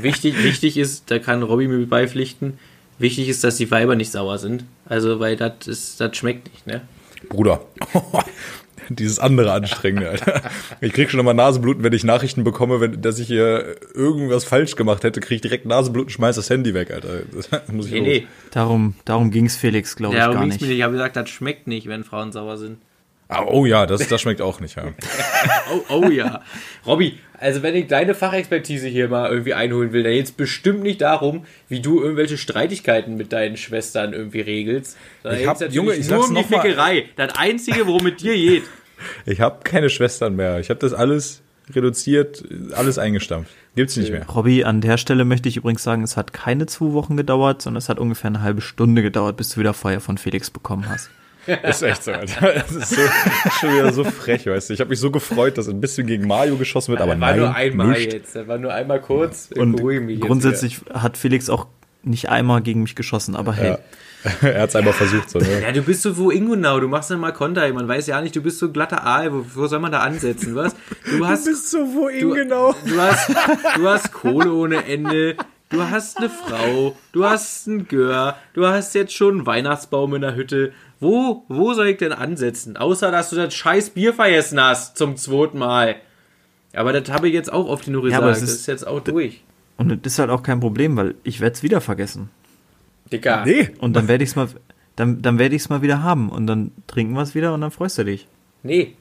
wichtig, wichtig ist, da kann Robby mir beipflichten, wichtig ist, dass die Weiber nicht sauer sind. Also, weil das ist, das schmeckt nicht, ne? Bruder. Dieses andere anstrengende, Alter. Ich krieg schon immer Nasenbluten, wenn ich Nachrichten bekomme, wenn, dass ich hier irgendwas falsch gemacht hätte, krieg ich direkt Nasenbluten, schmeiß das Handy weg, Alter. Das muss ich Nee, los. nee. Darum, darum ging es Felix, glaube ich, Darum gar ging's nicht. mir nicht. Ich habe gesagt, das schmeckt nicht, wenn Frauen sauer sind. Ah, Oh ja, das, das schmeckt auch nicht, ja. Oh, oh ja. Robby, Also wenn ich deine Fachexpertise hier mal irgendwie einholen will, dann geht es bestimmt nicht darum, wie du irgendwelche Streitigkeiten mit deinen Schwestern irgendwie regelst. Sondern Ich hab- Junge, ich nur um die. Fickerei. Das Einzige, worum mit dir geht. Ich habe keine Schwestern mehr. Ich habe das alles reduziert, alles eingestampft. Gibt's nicht mehr. Robby, an der Stelle möchte ich übrigens sagen, es hat keine zwei Wochen gedauert, sondern es hat ungefähr eine halbe Stunde gedauert, bis du wieder Feuer von Felix bekommen hast. Ist echt so, Alter. Das ist so, schon wieder so frech, weißt du. Ich habe mich so gefreut, dass ein bisschen gegen Mario geschossen wird, aber Das war nein, nur einmal nischt. jetzt. Das war nur einmal kurz. Und grundsätzlich hat Felix auch nicht einmal gegen mich geschossen, aber hey, Ja. er hat's einmal versucht, so, ne? Ja, du bist so wo Ingunau, du machst dann mal Konter, man weiß ja nicht, du bist so glatter Aal, wo, wo soll man da ansetzen, was? Du hast, so wo du, du hast, du hast Kohle ohne Ende, du hast eine Frau, du hast einen Gör, du hast jetzt schon einen Weihnachtsbaum in der Hütte. Wo, wo soll ich denn ansetzen? Außer, dass du das scheiß Bier vergessen hast zum zweiten Mal. Aber das habe ich jetzt auch auf die nur Ja, gesagt, aber es das ist- ist jetzt auch durch. und das ist halt auch kein Problem, weil ich werde es wieder vergessen. Dicker. Nee, Und dann werde ich es mal, dann, dann werde ich es mal wieder haben und dann trinken wir es wieder und dann freust du dich. Nee.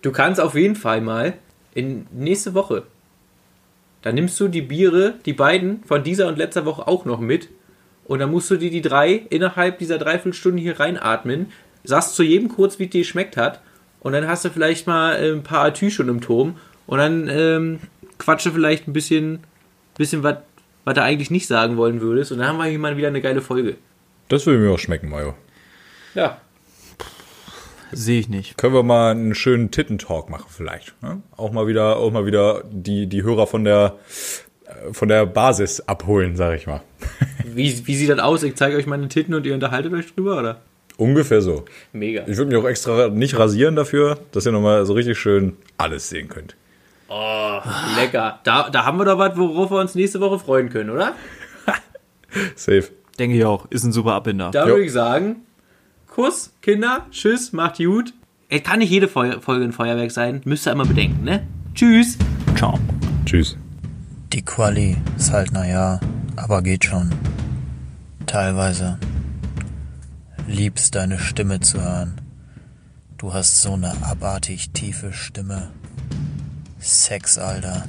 Du kannst auf jeden Fall mal in nächste Woche. Dann nimmst du die Biere, die beiden von dieser und letzter Woche auch noch mit. Und dann musst du dir die drei innerhalb dieser Dreiviertelstunde hier reinatmen. Sagst zu jedem kurz, wie es dir geschmeckt hat. Und dann hast du vielleicht mal äh, ein paar Atü schon im Turm. Und dann ähm, quatsche vielleicht ein bisschen, bisschen was, was du eigentlich nicht sagen wollen würdest. Und dann haben wir hier mal wieder eine geile Folge. das würde mir auch schmecken, Mario. Ja. Sehe ich nicht. Können wir mal einen schönen Tittentalk machen vielleicht. Ne? Auch mal wieder, auch mal wieder die, die Hörer von der, von der Basis abholen, sag ich mal. Wie, wie sieht das aus? Ich zeige euch meine Titten und ihr unterhaltet euch drüber, oder? Ungefähr so. Mega. Ich würde mich auch extra nicht rasieren dafür, dass ihr nochmal so richtig schön alles sehen könnt. Lecker. Da, da haben wir doch was, worauf wir uns nächste Woche freuen können, oder? Safe. Denke ich auch. Ist ein super Abbinder. Da würde ich sagen, Kuss, Kinder, Tschüss, macht gut. Es kann nicht jede Folge ein Feuerwerk sein, müsst ihr immer bedenken, ne? Tschüss. Ciao. Tschüss. Die Quali ist halt naja, aber geht schon. Teilweise. Liebst deine Stimme zu hören. Du hast so eine abartig tiefe Stimme. Sex, Alter.